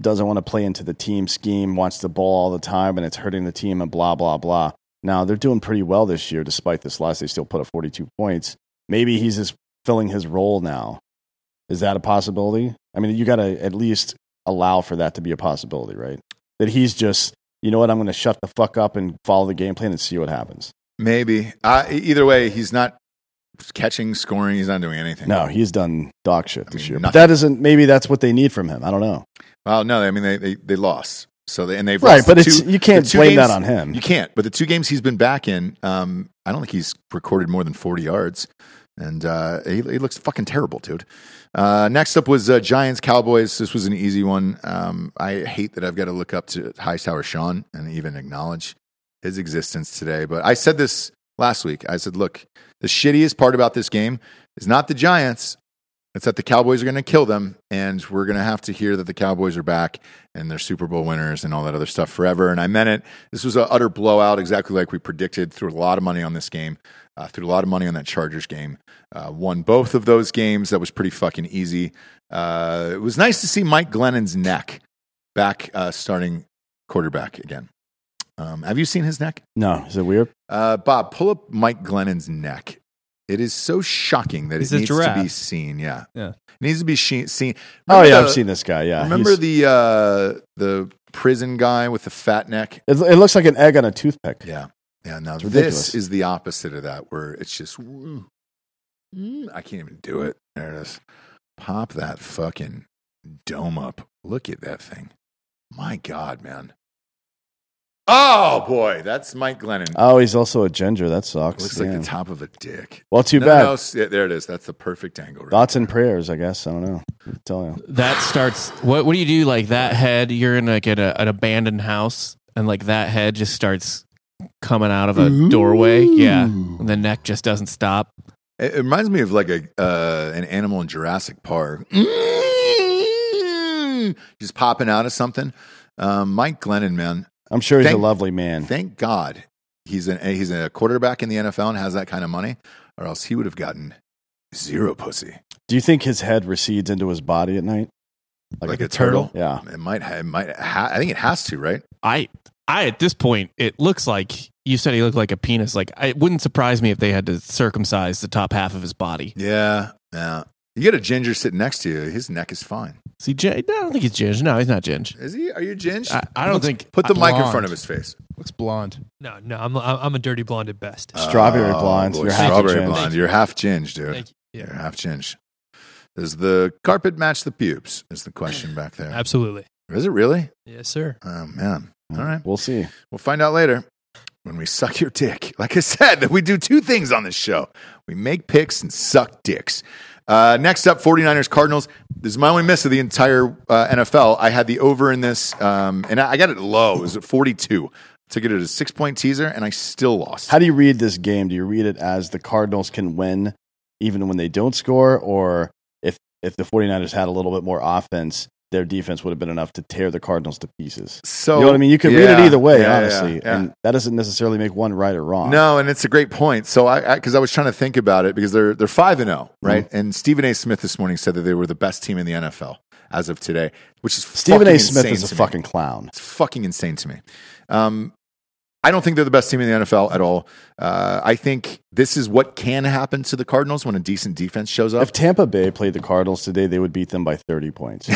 doesn't want to play into the team scheme, wants the ball all the time, and it's hurting the team, and blah blah blah. Now they're doing pretty well this year, despite this loss. They still put up 42 points. Maybe he's just filling his role now. Is that a possibility? I mean, you got to at least allow for that to be a possibility, right? That he's just, you know what, I'm going to shut the fuck up and follow the game plan and see what happens. Maybe. Uh, either way, he's not catching, scoring. He's not doing anything. No, he's done dog shit this mean, year. But that isn't. Maybe that's what they need from him. I don't know. Well, no. I mean, they they, they lost. So they, and they've Right, but the it's two- you can't blame games- that on him. You can't. But the two games he's been back in, um, I don't think he's recorded more than 40 yards. And uh, he, he looks fucking terrible, dude. Uh, next up was uh, Giants Cowboys. This was an easy one. Um, I hate that I've got to look up to Hightower Sean and even acknowledge his existence today. But I said this last week. I said, look, the shittiest part about this game is not the Giants. It's that the Cowboys are going to kill them, and we're going to have to hear that the Cowboys are back and they're Super Bowl winners and all that other stuff forever. And I meant it. This was an utter blowout, exactly like we predicted. Threw a lot of money on this game. Uh, threw a lot of money on that Chargers game. Uh, won both of those games. That was pretty fucking easy. Uh, it was nice to see Mike Glennon's neck back uh, starting quarterback again. Um, have you seen his neck? No, is it weird? Uh, Bob, pull up Mike Glennon's neck. It is so shocking that He's it a needs to giraffe. be seen. Yeah, Yeah. it needs to be she- seen. Oh Remember yeah, the- I've seen this guy. Yeah, Remember he's- the uh, the prison guy with the fat neck? It, it looks like an egg on a toothpick. Yeah, yeah. Now It's this is the opposite of that, where it's just mm, mm, I can't even do it. There it is. Pop that fucking dome up. Look at that thing. My God, man. Oh boy, that's Mike Glennon. Oh, he's also a ginger. That sucks. Looks like the top of a dick. well, too No, bad. no, s- yeah, there it is. That's the perfect angle. Right Thoughts there. and prayers, I guess. I don't know. I'll tell you. That starts. What What do you do? Like that head, you're in like at a, an abandoned house, and like that head just starts coming out of a doorway. Yeah, and the neck just doesn't stop. It, it reminds me of like a uh, an animal in Jurassic Park, just popping out of something. Um, Mike Glennon, man, I'm sure he's Thank- a lovely man. thank God he's an he's a quarterback in the NFL and has that kind of money, or else he would have gotten zero pussy Do you think his head recedes into his body at night? like, a, turtle. Yeah. It might. It might. Ha- I think it has to, right? I I at this point, it looks like you said he looked like a penis. Like it wouldn't surprise me if they had to circumcise the top half of his body. Yeah. Yeah. You get a ginger sitting next to you. His neck is fine. See, J- I don't think he's Ginge. No, he's not Ginge. Is he? Are you ginger? I, I don't think. Put the mic in Blonde. front of his face. Looks blonde. No, no, I'm I'm a dirty blonde at best. Strawberry Oh, blonde. boy, You're half strawberry ginger. blonde. You're half ginge, dude. Thank you. You're half ginge. Does the carpet match the pubes? Is the question back there? Absolutely. Is it really? Yes, sir. Oh man. Mm, All right. We'll see. We'll find out later when we suck your dick. Like I said, that we do two things on this show. We make picks and suck dicks. Uh, next up, 49ers Cardinals. This is my only miss of the entire uh, NFL. I had the over in this, um, and I I got it low. It was at 42. Took it at a six point teaser, and I still lost. How do you read this game? Do you read it as the Cardinals can win even when they don't score, or if if the 49ers had a little bit more offense, their defense would have been enough to tear the Cardinals to pieces? so, you know what I mean? You can read it either way, yeah, yeah, honestly, yeah. and that doesn't necessarily make one right or wrong. No, and it's a great point. So I because I, was trying to think about it because they're they're five and zero, right? Mm-hmm. And Stephen A. Smith this morning said that they were the best team in the NFL as of today, which is Stephen fucking A. Smith is a me. fucking clown. It's fucking insane to me. Um, I don't think they're the best team in the NFL at all. Uh, I think this is what can happen to the Cardinals when a decent defense shows up. If Tampa Bay played the Cardinals today, they would beat them by 30 points.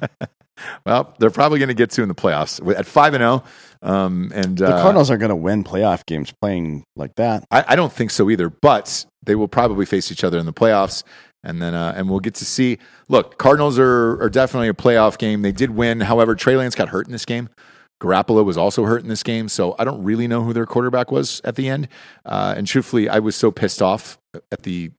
well, they're probably going to get to in the playoffs at five and zero. Um, and the uh, Cardinals are going to win playoff games playing like that. I, I don't think so either, but they will probably face each other in the playoffs. And then, uh, and we'll get to see. Look, Cardinals are, are definitely a playoff game. They did win. However, Trey Lance got hurt in this game. Garoppolo was also hurt in this game. So I don't really know who their quarterback was at the end. Uh, and truthfully, I was so pissed off at the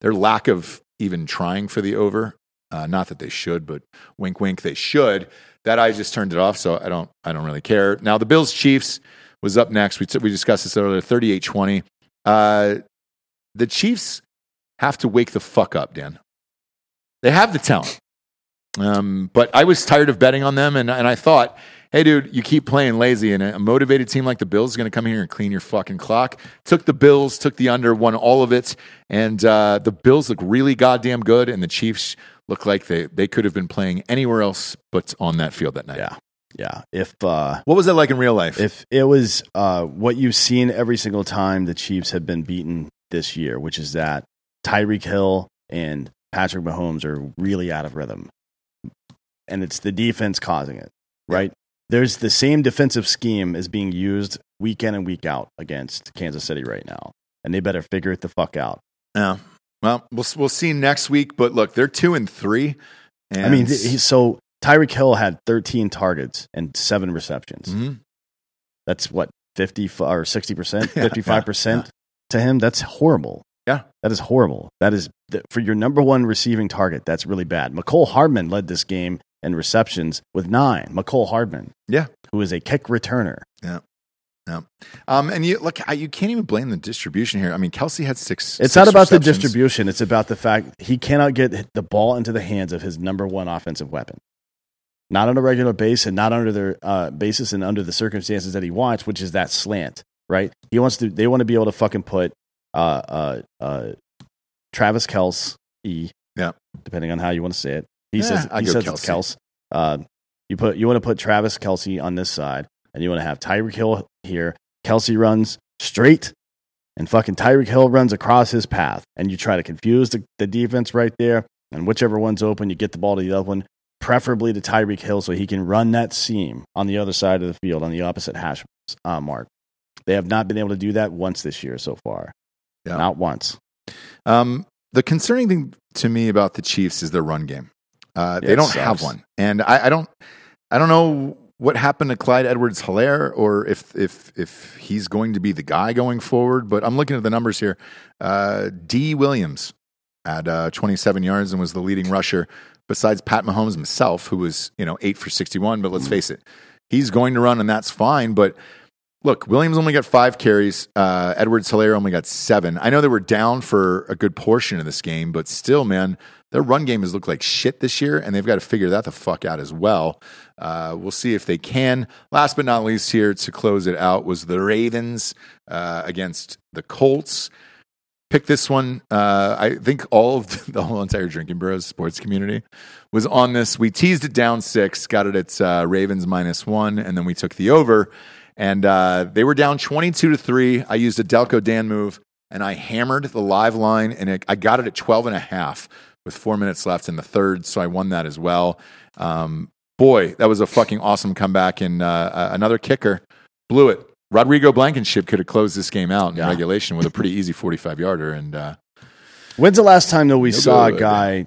their lack of even trying for the over. Uh, not that they should, but wink, wink, they should. That I just turned it off. So I don't, I don't really care. Now the Bills Chiefs was up next. We, t- we discussed this earlier, 38 20. Uh, the Chiefs have to wake the fuck up, Dan. They have the talent. Um, but I was tired of betting on them, and, and I thought, hey, dude, you keep playing lazy, and a motivated team like the Bills is going to come here and clean your fucking clock. Took the Bills, took the under, won all of it, and uh, the Bills look really goddamn good, and the Chiefs look like they, they could have been playing anywhere else but on that field that night. Yeah. Yeah. If uh, What was that like in real life? if it was uh, what you've seen every single time the Chiefs have been beaten this year, which is that Tyreek Hill and Patrick Mahomes are really out of rhythm, and it's the defense causing it. Right? There's the same defensive scheme is being used week in and week out against Kansas City right now, and they better figure it the fuck out. yeah. Well, we'll we'll see next week. But look, they're two and three. And I mean, so Tyreek Hill had 13 targets and seven receptions. Mhm. That's what 50 or 60 percent, 55 percent to him. That's horrible. Yeah. that is horrible. That is for your number one receiving target. That's really bad. Mecole Hardman led this game in receptions with nine. Mecole Hardman, Yeah. who is a kick returner. yeah, Um, and you look, I, you can't even blame the distribution here. I mean, Kelsey had six. It's six not about the distribution. It's about the fact he cannot get the ball into the hands of his number one offensive weapon. Not on a regular base and not under their uh, basis and under the circumstances that he wants, which is that slant, right? He wants to. They want to be able to fucking put uh, uh, uh, Travis Kels E. Yeah. depending on how you want to say it. He Yeah, says I he says Kelce. it's Kels. Uh, you put you want to put Travis Kelsey on this side, and you want to have Tyreek Hill here. Kelsey runs straight, and fucking Tyreek Hill runs across his path, and you try to confuse the, the defense right there. And whichever one's open, you get the ball to the other one, preferably to Tyreek Hill, so he can run that seam on the other side of the field, on the opposite hash uh, mark. They have not been able to do that once this year so far. Yeah. Not once. Um, the concerning thing to me about the Chiefs is their run game. Uh, Yeah, they don't have one, and I, I don't, I don't know what happened to Clyde Edwards-Hilaire, or if if if he's going to be the guy going forward. But I'm looking at the numbers here. Uh, D. Williams had uh, 27 yards and was the leading rusher, besides Pat Mahomes himself, who was you know eight for 61. But let's face it, he's going to run, and that's fine. But Look, Williams only got five carries. Uh, Edwards Hilaire only got seven. I know they were down for a good portion of this game, but still, man, their run game has looked like shit this year, and they've got to figure that the fuck out as well. Uh, we'll see if they can. Last but not least, here to close it out was the Ravens uh, against the Colts. Pick this one. Uh, I think all of the whole entire Drinking Bros sports community was on this. We teased it down six, got it at uh, Ravens minus one, and then we took the over and uh, they were down 22 to 3 i used a delco dan move and i hammered the live line and it, i got it at 12 and a half with four minutes left in the third so i won that as well um, boy that was a fucking awesome comeback and uh, another kicker blew it rodrigo blankenship could have closed this game out in Yeah. regulation with a pretty easy 45 yarder and uh, When's the last time that we No saw good. a guy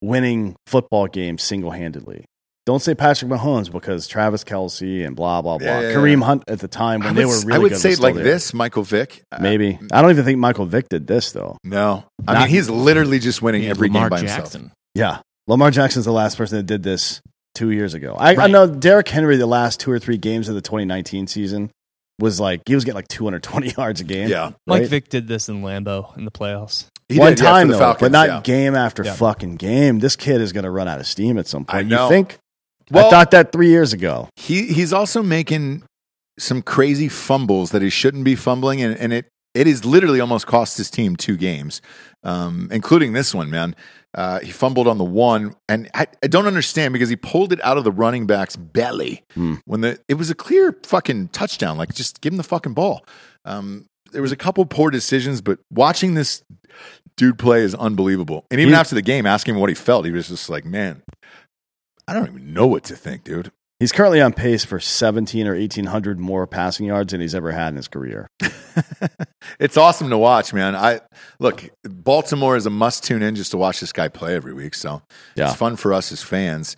winning football games single handedly? Don't say Patrick Mahomes because Travis Kelsey and blah blah blah. Yeah, yeah, Kareem yeah. Hunt at the time when I they were s- really I would good say like there. this michael vick Uh, Maybe I don't even think Michael Vick did this though. no i Not- mean he's literally just winning every Lamar game by himself Yeah, Lamar Jackson's the last person that did this two years ago. I, I know Derrick Henry the last two or three games of the 2019 season was like he was getting like 220 yards a game. yeah Mike right? Vick did this in Lambeau in the playoffs. He One did, time the though, Falcons, but not yeah. game after Yeah. fucking game. This kid is going to run out of steam at some I point. know. You think? Well- I thought that three years ago. he he's also making some crazy fumbles that he shouldn't be fumbling, and, and it it is literally almost cost his team two games, um, including this one. Man, uh, he fumbled on the one, and I, I don't understand because he pulled it out of the running back's belly Hmm. when the it was a clear fucking touchdown. Like just give him the fucking ball. Um, there was a couple poor decisions, but watching this dude play is unbelievable. And even He- after the game, asking him what he felt, he was just like, "Man, I don't even know what to think, dude." He's currently on pace for 17 or 1800 more passing yards than he's ever had in his career. it's awesome to watch, man. I look, Baltimore is a must tune in just to watch this guy play every week. So Yeah. it's fun for us as fans.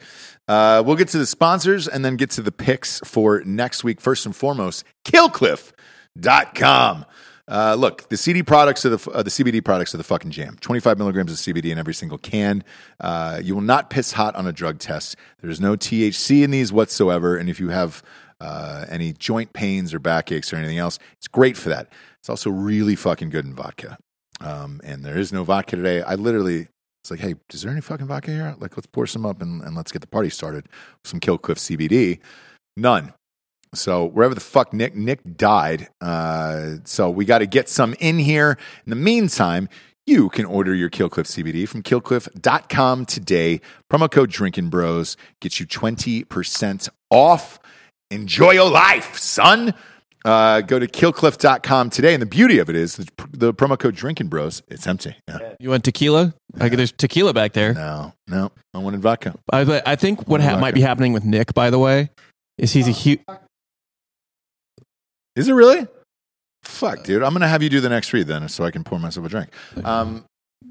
Uh, we'll get to the sponsors and then get to the picks for next week. First and foremost, killcliff.com. Uh, look, the CD products are the uh, the CBD products are the fucking jam. Twenty five milligrams of CBD in every single can. Uh, you will not piss hot on a drug test. There's no THC in these whatsoever, and if you have uh, any joint pains or backaches or anything else, it's great for that. It's also really fucking good in vodka. Um, and there is no vodka today. I literally, it's like, hey, is there any fucking vodka here? Like, let's pour some up and, and let's get the party started. Some Killcliff CBD. None. So wherever the fuck Nick Nick died, uh, so we got to get some in here. In the meantime, you can order your Killcliff CBD from killcliff.com today. Promo code Drinking Bros gets you 20% off. Enjoy your life, son. Uh, go to killcliff.com today. And the beauty of it is the, the promo code Drinking Bros, it's empty. Yeah. You want tequila? Like, there's tequila back there. No, no, I wanted vodka. I, I think what ha- might be happening with Nick, by the way, is he's a huge. Is it really? Fuck, dude. I'm going to have you do the next read then so I can pour myself a drink. Um,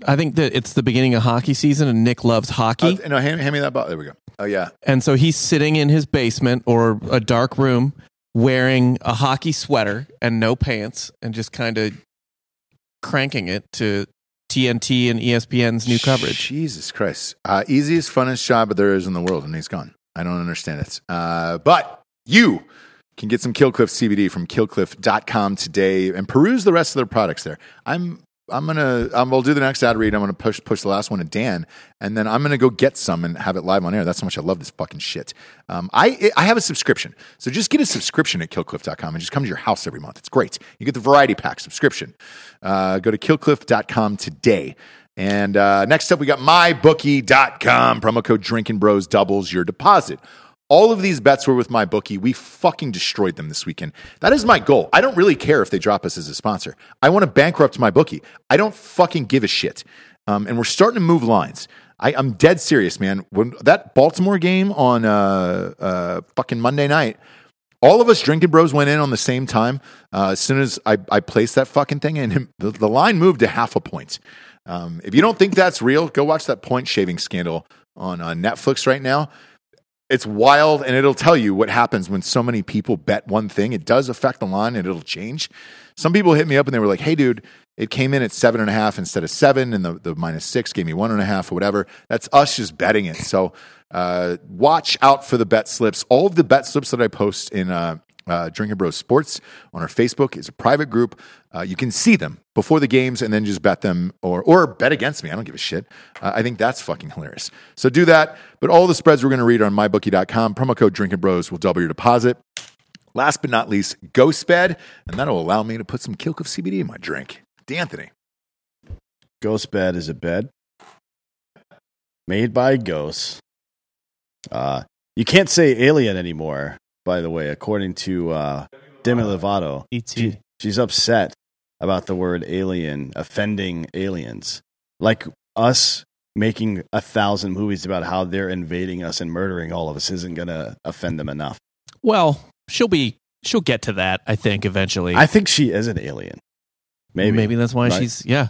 I think that it's the beginning of hockey season, and Nick loves hockey, uh, no, hand, hand me that bottle. There we go. Oh, yeah. and so he's sitting in his basement or a dark room, wearing a hockey sweater and no pants, and just kind of cranking it to TNT and ESPN's new coverage. Jesus Christ. Uh, easiest, funnest job that there is in the world, and he's gone. I don't understand it. Uh, but you can get some Killcliff CBD from killcliff.com today and peruse the rest of their products there. I'm I'm gonna um, we'll do the next ad read. I'm gonna push push the last one to Dan, and then I'm gonna go get some and have it live on air. That's how much I love this fucking shit. Um, I I have a subscription, so just get a subscription at killcliff.com and just come to your house every month. It's great. You get the variety pack subscription. Uh, go to killcliff.com today. And uh, next up, we got mybookie.com. Promo code Drinking Bros doubles your deposit. All of these bets were with my bookie. We fucking destroyed them this weekend. That is my goal. I don't really care if they drop us as a sponsor. I want to bankrupt my bookie. I don't fucking give a shit. Um, and we're starting to move lines. I, I'm dead serious, man. When that Baltimore game on uh, uh, fucking Monday night, all of us drinking bros went in on the same time. Uh, as soon as I, I placed that fucking thing in, the, the line moved to half a point. Um, if you don't think that's real, go watch that point shaving scandal on uh, Netflix right now. It's wild, and it'll tell you what happens when so many people bet one thing. It does affect the line, and it'll change. Some people hit me up and they were like, "Hey, dude, it came in at seven and a half instead of seven, and the, the minus six gave me one and a half or whatever." That's us just betting it. So uh, watch out for the bet slips. All of the bet slips that I post in uh, uh, Drinking Bros Sports on our Facebook is a private group. Uh, you can see them before the games and then just bet them or or bet against me. I don't give a shit. Uh, I think that's fucking hilarious. So do that. But all the spreads we're going to read are on mybookie.com. Promo code Drinking Bros will double your deposit. Last but not least, GhostBed, and that'll allow me to put some Killcliff CBD in my drink. D'Anthony. Ghost bed is a bed made by ghosts. Uh, you can't say alien anymore, by the way, according to uh, Demi Lovato. ET. She, she's upset about the word alien offending aliens. Like us making a thousand movies about how they're invading us and murdering all of us isn't going to offend them enough. Well, she'll be she'll get to that. I think eventually. I think she is an alien. Maybe. maybe that's why Right. she's yeah.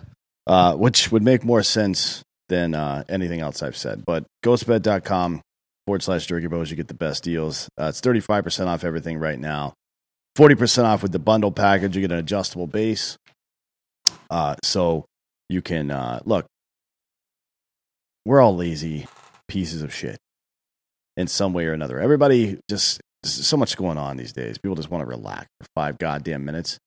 uh, which would make more sense than uh, anything else I've said. But ghostbed.com forward slash Jerky Bros, you get the best deals. Uh, it's 35% off everything right now. 40% off with the bundle package. You get an adjustable base. Uh, so you can, uh, look, we're all lazy pieces of shit in some way or another. Everybody just, so much going on these days. People just want to relax for five goddamn minutes.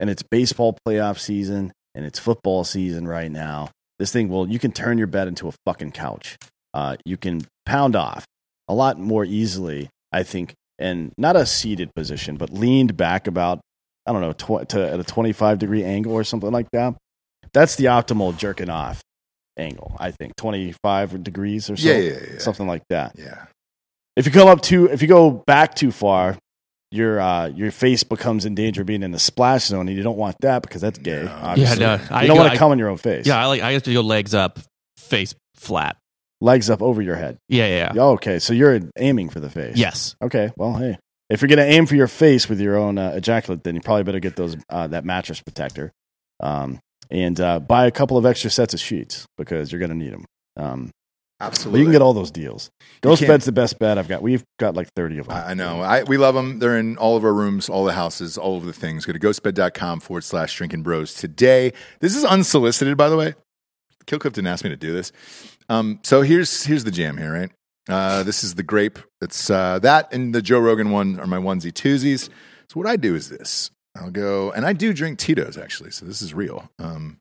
And it's baseball playoff season and it's football season right now. This thing will, you can turn your bed into a fucking couch. Uh, you can pound off a lot more easily, I think, and not a seated position, but leaned back about, I don't know, tw- to, at a 25 degree angle or something like that. That's the optimal jerking off angle, I think. 25 degrees or so. Yeah, yeah, yeah. Something like that. Yeah. If you come up too, if you go back too far, your uh, your face becomes in danger of being in the splash zone, and you don't want that because that's gay. obviously. no, you I don't go- want I- to come on your own face. Yeah, I like I have to go legs up, face flat. Legs up over your head. Yeah, yeah. yeah. Okay, so you're aiming for the face. Yes. Okay. Well, hey, if you're gonna aim for your face with your own uh, ejaculate, then you probably better get those uh, that mattress protector, um, and uh, buy a couple of extra sets of sheets because you're gonna need them. Um, but Absolutely. you can get all those deals. Ghost bed's the best bed I've got. We've got like thirty of them. I I know. I, we love them. They're in all of our rooms, all the houses, all of the things. Go to ghostbed.com forward slash drinking bros today. This is unsolicited, by the way. Killcliff didn't ask me to do this. Um, so here's here's the jam here, right? Uh, this is the grape. It's uh, that and the Joe Rogan one are my onesie twosies. So what I do is this. I'll go and I do drink Tito's actually. So this is real. Um,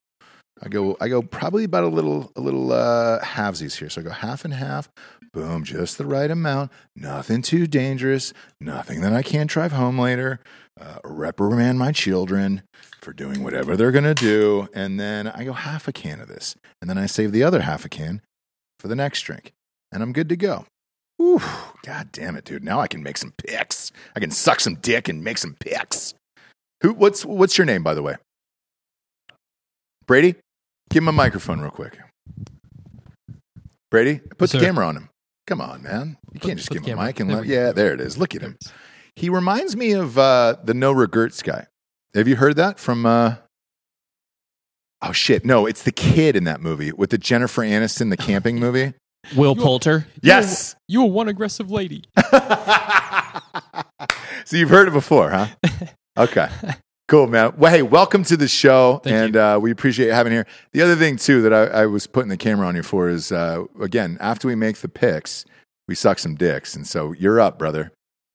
I go I go probably about a little a little uh halvesies here. So I go half and half. Boom, just the right amount. Nothing too dangerous. Nothing that I can't drive home later. Uh, reprimand my children for doing whatever they're gonna do, and then I go half a can of this, and then I save the other half a can for the next drink, and I'm good to go. Ooh, God damn it, dude! Now I can make some picks. I can suck some dick and make some picks. Who? What's what's your name, by the way? Brady, give him a microphone real quick. Brady, put Yes, the sir. camera on him. Come on, man. You Put- can't just give him a mic and let. Yeah, there it is. Look at him. He reminds me of uh, the No Regrets guy. Have you heard that from? Uh... Oh shit! No, it's the kid in that movie with the Jennifer Aniston, the camping movie. Will Poulter. Yes. You were one aggressive lady. so you've heard it before, huh? Okay. Cool, man. Well, hey, welcome to the show, Thank and uh, we appreciate you having you here. The other thing too that I, I was putting the camera on you for is, uh, again, after we make the picks, we suck some dicks, and so you're up, brother.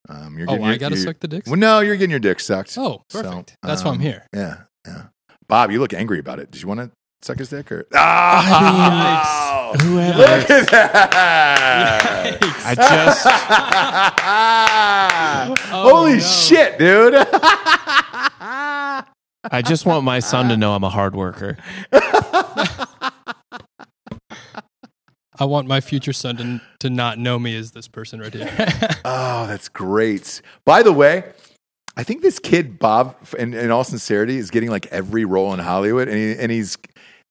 Um, you're Oh, getting I got to you- suck the dicks? Well, no, you're getting your dick sucked. Oh, So, perfect. That's why I'm um, here. Yeah, yeah. Bob, you look angry about it. Did you want to suck his dick or? Ah, Whoever. look at that! I just Holy no. shit, dude! I just want my son to know I'm a hard worker. I want my future son to, to not know me as this person right here. Oh, that's great. By the way, I think this kid Bob, in, in all sincerity, is getting like every role in Hollywood, and, he, and he's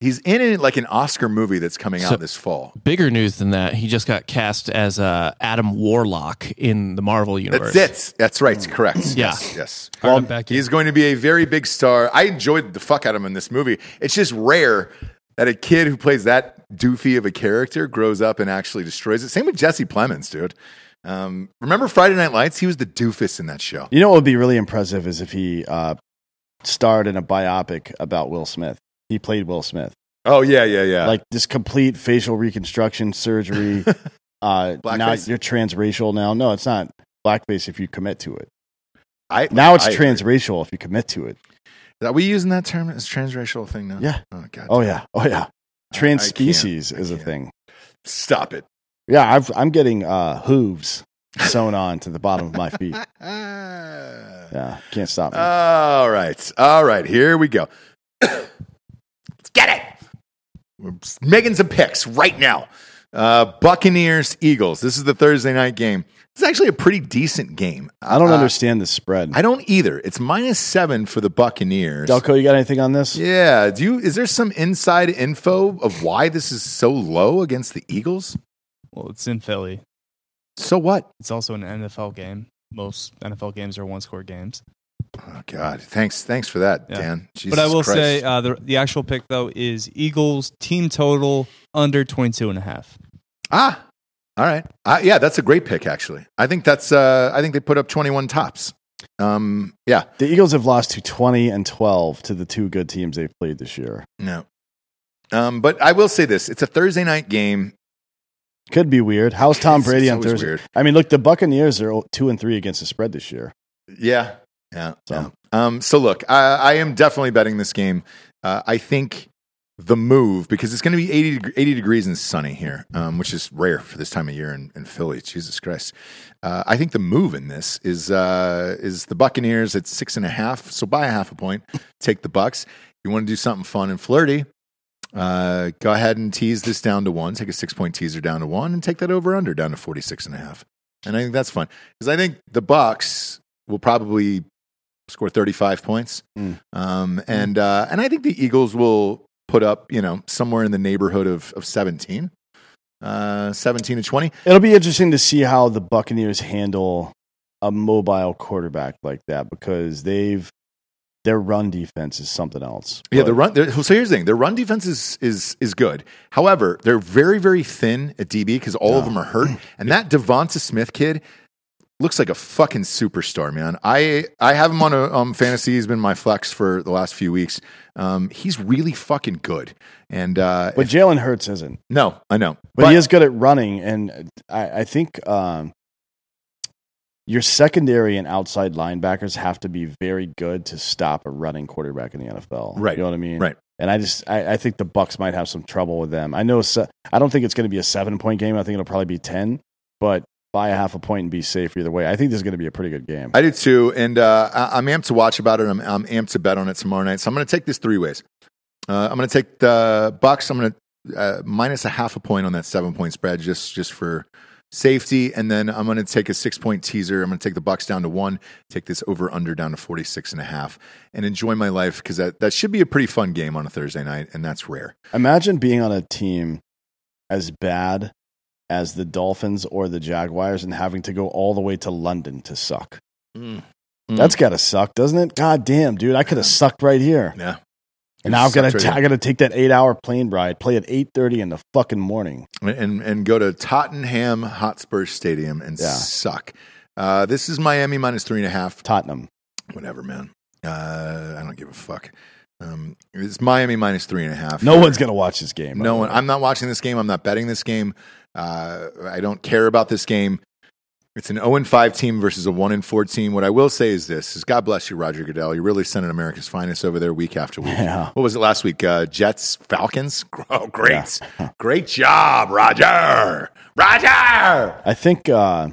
he's in it like an Oscar movie that's coming So- out this fall. Bigger news than that, he just got cast as uh, Adam Warlock in the Marvel universe. That's it. That's right. Correct. Yeah. Yes. Yes. All right, I'm back. He's going to be a very big star. I enjoyed the fuck out of him in this movie. It's just rare that a kid who plays that doofy of a character grows up and actually destroys it. Same with Jesse Plemons, dude. Um, remember Friday Night Lights? He was the doofus in that show. You know what would be really impressive is if he uh, starred in a biopic about Will Smith. He played Will Smith. Oh yeah, yeah, yeah. Like this complete facial reconstruction surgery. uh, now you're transracial now. No, it's not blackface if you commit to it. I Now it's I transracial if you commit to it. Are we using that term as transracial thing now? Yeah. Oh god. Oh yeah. Oh yeah. Trans species is a thing. Stop it. Yeah, I've, I'm getting uh, hooves sewn on to the bottom of my feet. Ah. Yeah, can't stop me. All right. All right. Here we go. Let's get it. We're making some picks right now. Uh, Buccaneers, Eagles. This is the Thursday night game. It's actually a pretty decent game. I don't uh, understand the spread. I don't either. It's minus seven for the Buccaneers. Delco, you got anything on this? Yeah. Do you? Is there some inside info of why this is so low against the Eagles? Well, it's in Philly. So what? It's also an NFL game. Most NFL games are one score games. Oh God! Thanks, thanks for that, Yeah. Dan. Jesus but I will Christ. say uh, the the actual pick though is Eagles team total under 22 and a half. Ah, all right. Uh, yeah, that's a great pick. Actually, I think that's. Uh, I think they put up twenty-one tops. Um, yeah, The Eagles have lost to 20 and 12 to the two good teams they've played this year. no. Um, but I will say this: it's a Thursday night game. Could be weird. How's Tom It's- Brady it's on Thursday? weird. I mean, look, the Buccaneers are two and three against the spread this year. Yeah, yeah. So- yeah. Um, so look, I, I am definitely betting this game. Uh, I think the move because it's going to be 80, deg- 80 degrees and sunny here, um, which is rare for this time of year in, in Philly. Jesus Christ! Uh, I think the move in this is uh, is the Buccaneers at six and a half. So buy a half a point, take the Bucks. You want to do something fun and flirty, uh, go ahead and tease this down to one. Take a six point teaser down to one, and take that over under down to 46 and a half. And I think that's fun because I think the Bucks will probably score 35 points. Mm. Um, and, uh, and I think the Eagles will put up, you know, somewhere in the neighborhood of, of 17, uh, 17 to 20. It'll be interesting to see how the Buccaneers handle a mobile quarterback like that because they've their run defense is something else. Yeah, But the run. So here's the thing: their run defense is is is good. However, they're very very thin at DB because all of them are hurt. And that Devonta Smith kid looks like a fucking superstar, man. I I have him on a um, fantasy. He's been my flex for the last few weeks. Um, he's really fucking good. And uh, But Jalen Hurts isn't. no, I know, But, he is good at running, and I, I think um, your secondary and outside linebackers have to be very good to stop a running quarterback in the NFL. Right, You know what I mean? right. and I just I, I think the Bucks might have some trouble with them. I know se- I don't think it's going to be a seven point game. I think it'll probably be ten, but buy a half a point and be safe either way. I think this is going to be a pretty good game. I do too, and uh, I- I'm amped to watch about it. I'm, I'm amped to bet on it tomorrow night. So I'm going to take this three ways. Uh, I'm going to take the Bucks. I'm going to uh, minus a half a point on that seven point spread, just just for safety, and then I'm going to take a six point teaser. I'm going to take the Bucks down to one, take this over under down to 46 and a half, and enjoy my life because that that should be a pretty fun game on a Thursday night, and that's rare. Imagine being on a team as bad as the Dolphins or the Jaguars and having to go all the way to London to suck. Mm. That's got to suck, doesn't it? God damn, dude, I could have sucked right here. Yeah. And now I've got to I got to take that eight hour plane ride, play at eight thirty in the fucking morning. and and go to Tottenham Hotspur Stadium and Yeah. suck. Uh, this is Miami minus three and a half. Tottenham. Whatever, man. Uh, I don't give a fuck. Um, it's Miami minus three and a half. No one's gonna watch this game. No one. I'm not watching this game. I'm not betting this game. Uh, I don't care about this game. It's an 0 5 team versus a 1 4 team. What I will say is this: is God bless you, Roger Goodell. You're really sending America's finest over there week after week. Yeah. What was it last week? Uh, Jets, Falcons. Oh, great, great job, Roger. Roger. I think uh,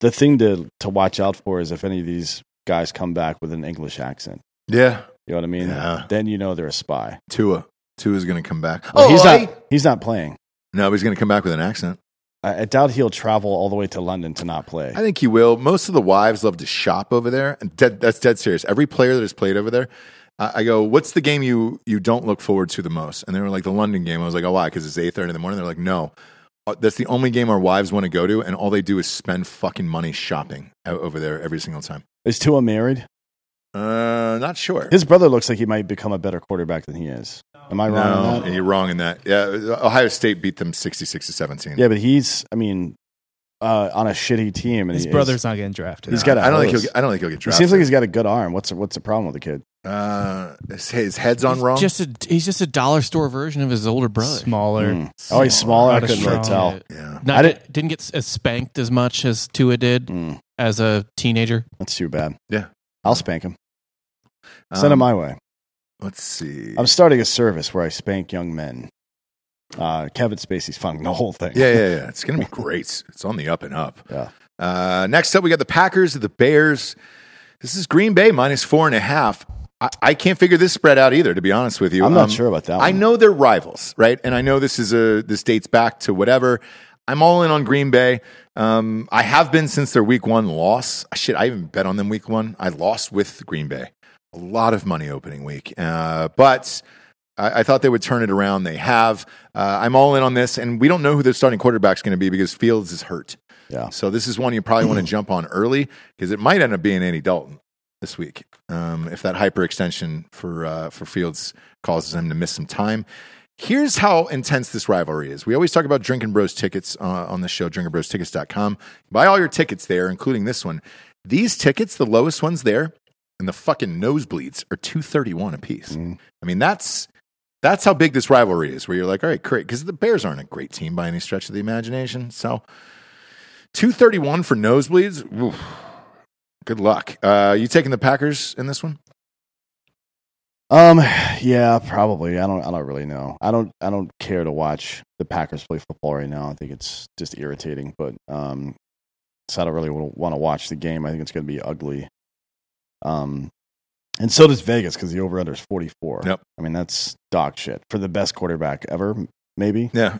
the thing to to watch out for is if any of these guys come back with an English accent. Yeah, You know what I mean? Yeah. Then you know they're a spy. Tua. Tua's going to come back. Well, he's I- not. He's not playing. No, he's going to come back with an accent. I, doubt he'll travel all the way to London to not play. I think he will. Most of the wives love to shop over there, and dead, that's dead serious. Every player that has played over there, I I go, "What's the game you you don't look forward to the most?" And they were like, "The London game." I was like, "Oh, why?" Because it's eight thirty in the morning. They're like, "No, Uh, that's the only game our wives want to go to, and all they do is spend fucking money shopping over there every single time." Is Tua married? Uh, not sure. His brother looks like he might become a better quarterback than he is. Am I wrong on no, that? you're wrong in that. Yeah, Ohio State beat them sixty-six to seventeen. Yeah, but he's. I mean, uh, on a shitty team, and His he- brother's not getting drafted. He's got a I don't think he'll. I don't think he'll get He drafted. seems like he's got a good arm. What's what's the problem with the kid? uh, his, his head's on He's wrong. Just a, he's just a dollar store version of his older brother. smaller. Hmm. Oh, he's smaller. I Not as couldn't really tell. yeah. Not, I didn't- didn't get as spanked as much as Tua did Mm, as a teenager. that's too bad. Yeah. I'll spank him. Send Um, him my way. Let's see. I'm starting a service where I spank young men. Uh, Kevin Spacey's funding the whole thing. Yeah, yeah, yeah. It's going to be great. It's on the up and up. Yeah. Uh, next up, we got the Packers, the Bears. This is Green Bay minus four and a half. I, I can't figure this spread out either, to be honest with you. I'm not Um, sure about that. I know they're rivals, right? And I know this is a this dates back to whatever. I'm all in on Green Bay. Um, I have been since their Week One loss. Shit, I even bet on them Week One. I lost with Green Bay. A lot of money opening week, uh, but I, I thought they would turn it around. They have. Uh, I'm all in on this, and we don't know who their starting quarterback's going to be because Fields is hurt. Yeah. So this is one you probably want to jump on early because it might end up being Andy Dalton this week um, if that hyperextension for uh, for Fields causes him to miss some time. Here's how intense this rivalry is. We always talk about Drinking Bros tickets uh, on the show, drinkingbrostickets.com. Buy all your tickets there, including this one. These tickets, the lowest ones there, and the fucking nosebleeds are 231 a piece. Mm. I mean, that's that's how big this rivalry is, where you're like, all right, great, because the Bears aren't a great team by any stretch of the imagination. So 231 for nosebleeds. Oof. Good luck. Uh, you taking the Packers in this one? Um, yeah, probably. I don't. I don't really know. I don't. I don't care to watch the Packers play football right now. I think it's just irritating. But um, so I don't really want to watch the game. I think it's going to be ugly. Um, and so does Vegas because the over under is forty four. Yep. I mean that's dog shit for the best quarterback ever. Maybe. Yeah.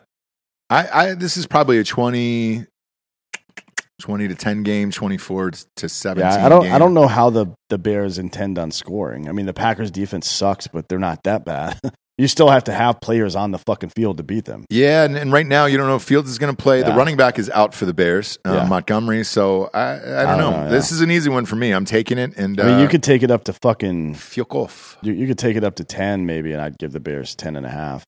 I, I this is probably a 20, 20 to 10 game, 24 to 17. Yeah, I don't. game. I don't know how the the Bears intend on scoring. I mean, the Packers defense sucks, but they're not that bad. you still have to have players on the fucking field to beat them. Yeah, and, and right now you don't know if Fields is going to play. The running back is out for the Bears, uh, Yeah. Montgomery. So I, I don't know. know, yeah. This is an easy one for me. I'm taking it, and I mean, uh, you could take it up to fucking Fuck off. You, you could take it up to 10 maybe, and I'd give the Bears 10 and a half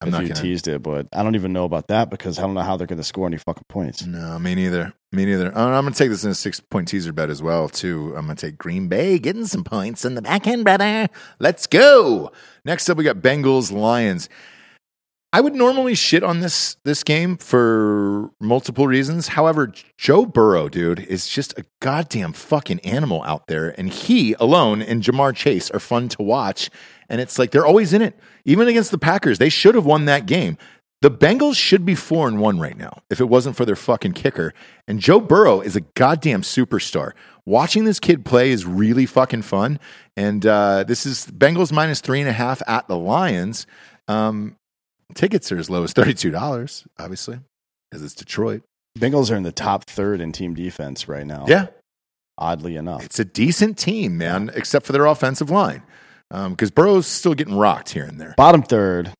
I'm if not you to. teased it. But I don't even know about that because I don't know how they're going to score any fucking points. No, me neither. Me neither. Uh, I'm going to take this in a six point teaser bet as well, too. I'm going to take Green Bay getting some points in the back end, brother. Let's go. Next up, we got Bengals Lions. I would normally shit on this this game for multiple reasons. However, Joe Burrow, dude, is just a goddamn fucking animal out there, and he alone and Ja'Marr Chase are fun to watch. And it's like they're always in it, even against the Packers. They should have won that game. The Bengals should be four and one right now if it wasn't for their fucking kicker. And Joe Burrow is a goddamn superstar. Watching this kid play is really fucking fun. And uh, this is Bengals minus three and a half at the Lions. Um, tickets are as low as thirty two dollars, obviously, because it's Detroit. Bengals are in the top third in team defense right now. Yeah, Oddly enough. it's a decent team, man, except for their offensive line. Because Burrow's still getting rocked here and there. Bottom third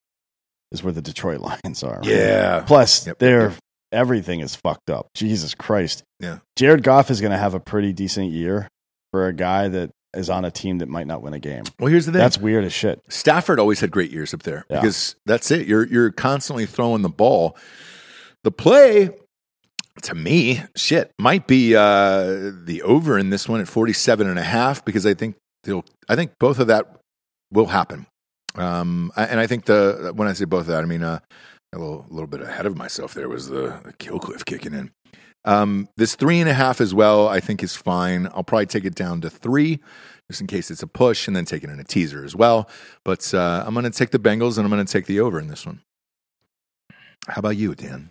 is where the Detroit Lions are. right? Yeah. Plus, Yep, they're yep. Everything is fucked up. Jesus Christ. Yeah. Jared Goff is going to have a pretty decent year for a guy that is on a team that might not win a game. Well, here's the thing. That's weird as shit. Stafford always had great years up there Yeah. because that's it. You're you're constantly throwing the ball. The play to me, shit, might be uh, the over in this one at 47 and a half because I think they'll I think both of that will happen. Um, and I think the when I say both of that, I mean uh, a little little bit ahead of myself. There was the, the Killcliff kicking in. Um, this three and a half as well, I think is fine. I'll probably take it down to three, just in case it's a push, and then take it in a teaser as well. But uh, I'm going to take the Bengals, and I'm going to take the over in this one. How about you, Dan?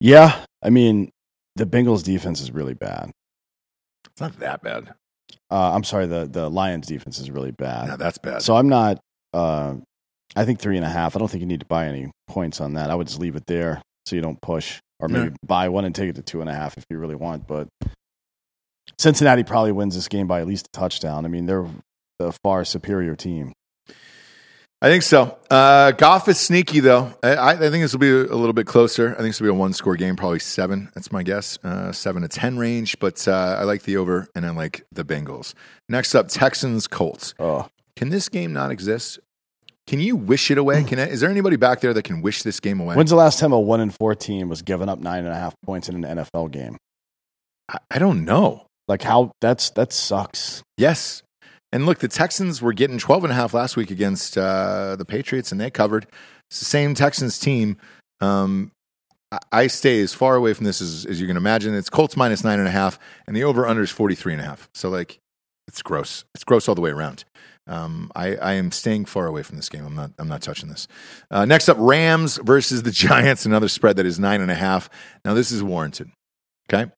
Yeah. I mean, the Bengals defense is really bad. It's not that bad. Uh, I'm sorry, the, the Lions defense is really bad. No, that's bad. So I'm not. Uh, I think three and a half. I don't think you need to buy any points on that. I would just leave it there so you don't push, or maybe No. buy one and take it to two and a half if you really want. But Cincinnati probably wins this game by at least a touchdown. I mean, they're the far superior team. I think so. Uh, Goff is sneaky though. I, I think this will be a little bit closer. I think this will be a one score game, probably seven. That's my guess, uh, seven to ten range. But uh, I like the over, and I like the Bengals. Next up, Texans Colts. Oh, Can this game not exist? Can you wish it away? Can it, is there anybody back there that can wish this game away? when's the last time a one and four team was giving up nine and a half points in an NFL game? I, I don't know. Like how that's that sucks. Yes. And look, the Texans were getting 12 and a half last week against uh, the Patriots, and they covered. It's the same Texans team. Um, I- I stay as far away from this as, as you can imagine. It's Colts minus nine and a half, and the over under is 43 and a half. So, like, it's gross. It's gross all the way around. Um, I, I am staying far away from this game. I'm not. I'm not touching this. Uh, next up, Rams versus the Giants. Another spread that is nine and a half. Now this is warranted. Okay,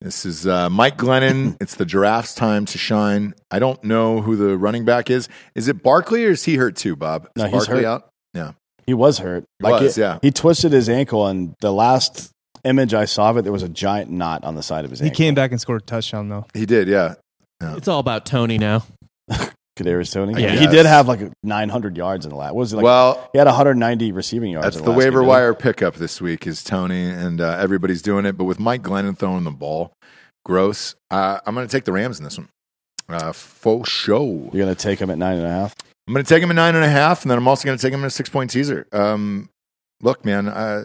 this is uh, Mike Glennon. it's the giraffes' time to shine. I don't know who the running back is. Is it Barkley or is he hurt too, Bob? Is No, he's Barkley hurt. out? Yeah. He was hurt. He was, it- yeah. He twisted his ankle, and the last image I saw of it, there was a giant knot on the side of his He ankle. came back and scored a touchdown though. He did, yeah. It's all about Toney now. Kadarius Toney. Yeah, he did have like 900 yards in the last. What was it like? well, he had 190 receiving yards. that's in the last waiver game, wire pickup this week is Toney, and uh, everybody's doing it. But with Mike Glennon throwing the ball, gross. Uh, I'm going to take the Rams in this one. Uh, faux show. You're gonna take him at nine and a half. I'm going to take him at nine and a half, and then I'm also going to take him in a six point teaser. Um, look, man, uh,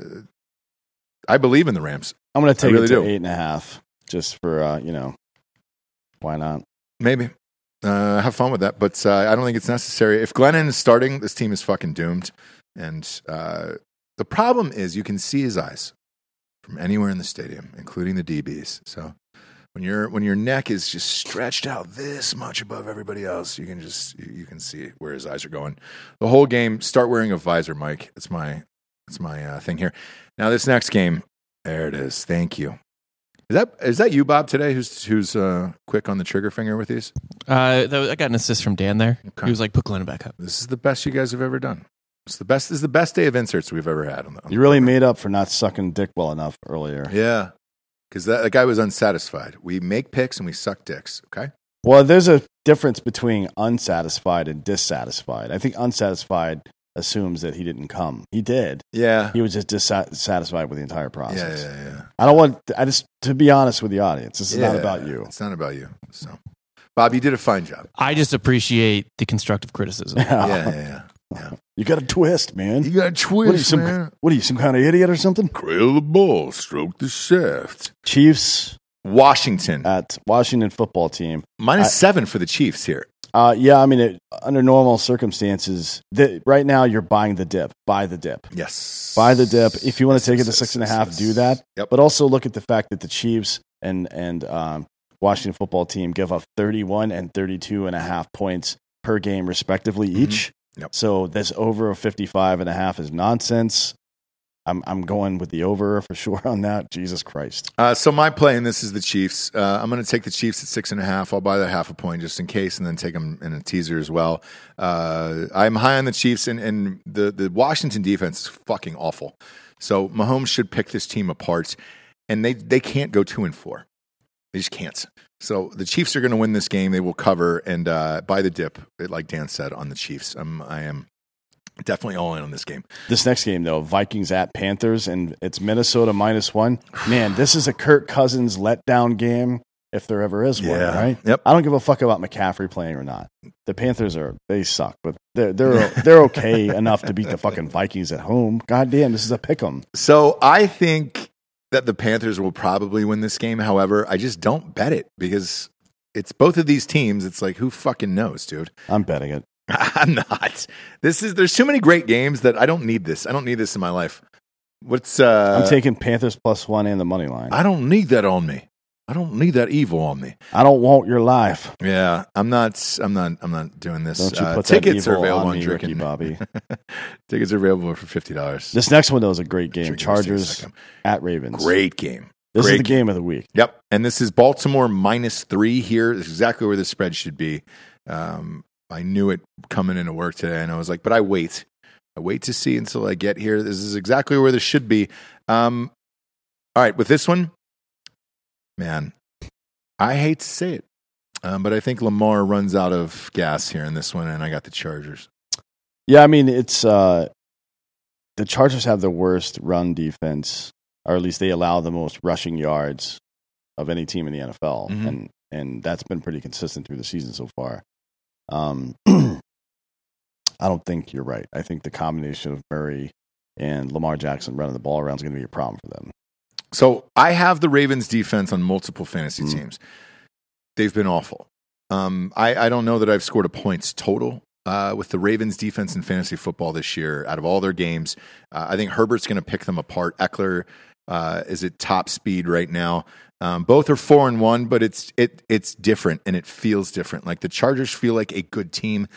I believe in the Rams. I'm gonna take really it to do. eight and a half, just for uh, you know, why not? Maybe. Uh, have fun with that, but uh, I don't think it's necessary. If Glennon is starting, this team is fucking doomed. And uh, the problem is, you can see his eyes from anywhere in the stadium, including the DBs. So when your when your neck is just stretched out this much above everybody else, you can just you, can see where his eyes are going. The whole game. Start wearing a visor, Mike. It's my it's my uh, thing here. Now this next game, there it is. Thank you. Is that is that you, Bob, today? Who's who's uh, quick on the trigger finger with these? Uh, that was- I got an assist from Dan there. Okay. He was like, "Put Glenn back up." This is the best you guys have ever done. It's the best. This is the best day of inserts we've ever had on the. on You really program. made up for not sucking dick well enough earlier. Yeah, because that, that guy was unsatisfied. We make picks and we suck dicks. Okay. Well, there's a difference between unsatisfied and dissatisfied. I think unsatisfied assumes that he didn't come. He did. Yeah. He was just dissatisfied with the entire process. yeah, yeah. yeah. I don't want. I just to be honest with the audience. This is not about you. It's not about you. So, Bob, you did a fine job. I just appreciate the constructive criticism. Yeah, yeah, yeah. You got a twist, man. You got a What are you, twist, some, man. what are you, some kind of idiot or something? Cradle the ball, stroke the shaft. Chiefs Washington at Washington football team. minus I- seven for the Chiefs here. Uh, yeah, I mean, it, under normal circumstances, the, right now you're buying the dip. Buy the dip. Yes. Buy the dip. If you want to take it to six and a half, do that. Yep. But also look at the fact that the Chiefs and and um, Washington football team give up 31 and 32 and a half points per game, respectively, each. Mm-hmm. Yep. So this over of 55 and a half is nonsense. I'm I'm going with the over for sure on that. Jesus Christ. Uh, so my play in this is the Chiefs. Uh, I'm going to take the Chiefs at six and a half. I'll buy that half a point just in case, and then take them in a teaser as well. Uh, I'm high on the Chiefs, and, and the the Washington defense is fucking awful. So Mahomes should pick this team apart, and they they can't go two and four. They just can't. So the Chiefs are going to win this game. They will cover and uh, buy the dip, like Dan said, on the Chiefs. I'm, I am definitely all in on this game. This next game though, Vikings at Panthers, and it's Minnesota minus one. Man, this is a Kirk Cousins letdown game if there ever is one, Yeah. right? Yep. I don't give a fuck about McCaffrey playing or not. The Panthers are they suck, but they're they're they're okay enough to beat the fucking Vikings at home. God damn, this is a pick 'em. So I think that the Panthers will probably win this game. However, I just don't bet it because it's both of these teams. It's like who fucking knows, dude. I'm betting it. I'm not. This is there's too many great games that I don't need this. I don't need this in my life. What's uh I'm taking Panthers plus one and the money line. I, don't need that on me. I don't need that evil on me. I don't want your life. Yeah, I'm not. I'm not. I'm not doing this. Don't you Uh, put that tickets are available on me, Ricky Bobby. tickets are available for fifty dollars. This next one though is a great game. Drinking Chargers at Ravens. Great game. This great is the game of the week. Yep. And this is Baltimore minus three here. This is exactly where the spread should be. Um, I knew it coming into work today, and I was like, but I wait. I wait to see until I get here. This is exactly where this should be. Um, all right, with this one, man, I hate to say it, um, but I think Lamar runs out of gas here in this one, and I got the Chargers. Yeah, I mean it's uh the Chargers have the worst run defense, or at least they allow the most rushing yards of any team in the NFL, Mhm. and and that's been pretty consistent through the season so far. Um, I don't think you're right. I think the combination of Murray and Lamar Jackson running the ball around is going to be a problem for them. So I have the Ravens defense on multiple fantasy Mm. teams. They've been awful. Um, I, I don't know that I've scored a points total uh, with the Ravens defense in fantasy football this year. Out of all their games, uh, I think Herbert's going to pick them apart. Ekeler uh, is at top speed right now. Um, both are four and one, but it's it it's different and it feels different. Like the Chargers feel like a good team.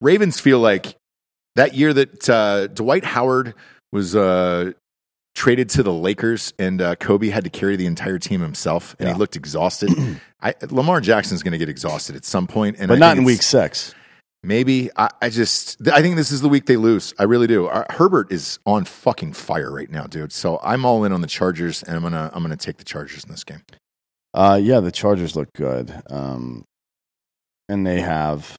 Ravens feel like that year that uh, Dwight Howard was uh, traded to the Lakers and uh, Kobe had to carry the entire team himself and Yeah. he looked exhausted. I, Lamar Jackson's going to get exhausted at some point, and but I not in week six. Maybe I, I just I think this is the week they lose. I really do. Uh, Herbert is on fucking fire right now, dude. So I'm all in on the Chargers, and I'm gonna I'm gonna take the Chargers in this game. Uh, yeah, the Chargers look good, um, and they have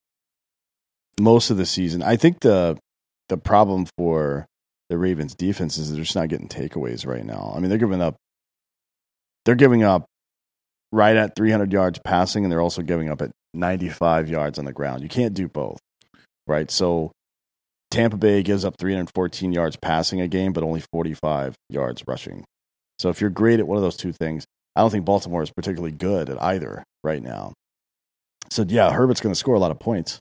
most of the season. I think the the problem for the Ravens defense is they're just not getting takeaways right now. I mean, they're giving up they're giving up right at 300 yards passing, and they're also giving up at 95 yards on the ground. You can't do both, right? So Tampa Bay gives up 314 yards passing a game, but only 45 yards rushing. So if you're great at one of those two things, I don't think Baltimore is particularly good at either right now. So yeah, Herbert's going to score a lot of points,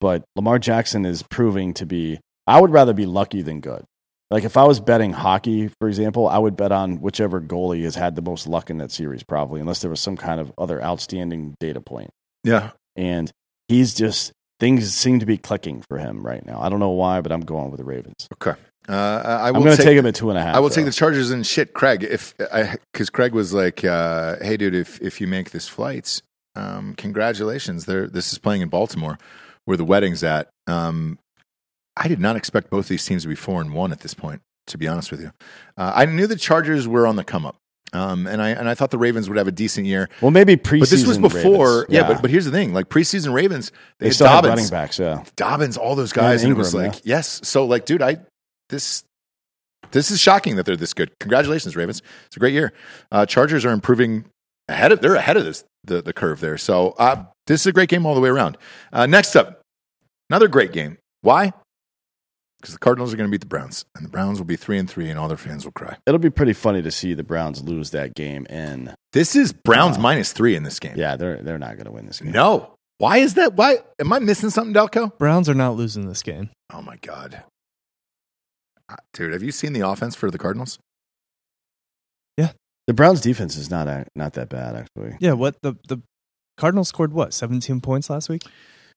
but Lamar Jackson is proving to be. I would rather be lucky than good. Like if I was betting hockey, for example, I would bet on whichever goalie has had the most luck in that series, probably, unless there was some kind of other outstanding data point. Yeah, And he's just things seem to be clicking for him right now. I don't know why, but I'm going with the Ravens. okay. Uh, I I'm going to take, him at two and a half. I will though. take the Chargers and shit, Craig. If I because Craig was like, uh, "Hey, dude, if if you make this flight, um, congratulations. There, this is playing in Baltimore, where the wedding's at." Um, I did not expect both these teams to be four and one at this point. To be honest with you, uh, I knew the Chargers were on the come up, um, and I and I thought the Ravens would have a decent year. Well, maybe preseason. But this was before, Ravens. yeah. But but here's the thing: like preseason Ravens, they, they still Dobbins, running backs. Yeah, Dobbins, all those guys, and, And it was Ingram, like, yes. So like, dude, I this this is shocking that they're this good. Congratulations, Ravens! It's a great year. Uh, Chargers are improving ahead of they're ahead of this the the curve there. So uh, this is a great game all the way around. Uh, next up, another great game. Why? Because the Cardinals are going to beat the Browns, and the Browns will be three and three, and all their fans will cry. it'll be pretty funny to see the Browns lose that game. And This is Browns Uh, minus three in this game. yeah, they're they're not going to win this game. No. Why is that? Why am I missing something, Delco? Browns are not losing this game. Oh my god, Uh, dude, have you seen the offense for the Cardinals? Yeah, the Browns defense is not not that bad actually. Yeah, what the the Cardinals scored what? 17 points last week?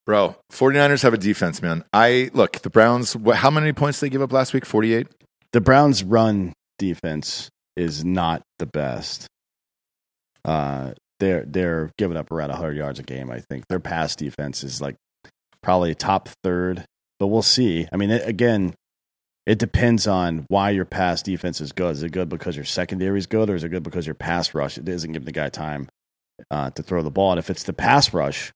Bro, 49ers have a defense, man. I look, the Browns, how many points did they give up last week? 48? The Browns run defense is not the best. Uh, they're they're giving up around 100 yards a game. I think their pass defense is like probably top third, but we'll see. I mean, it, again, it depends on why your pass defense is good. Is it good because your secondary is good, or is it good because your pass rush isn't giving the guy time uh, to throw the ball? And if it's the pass rush,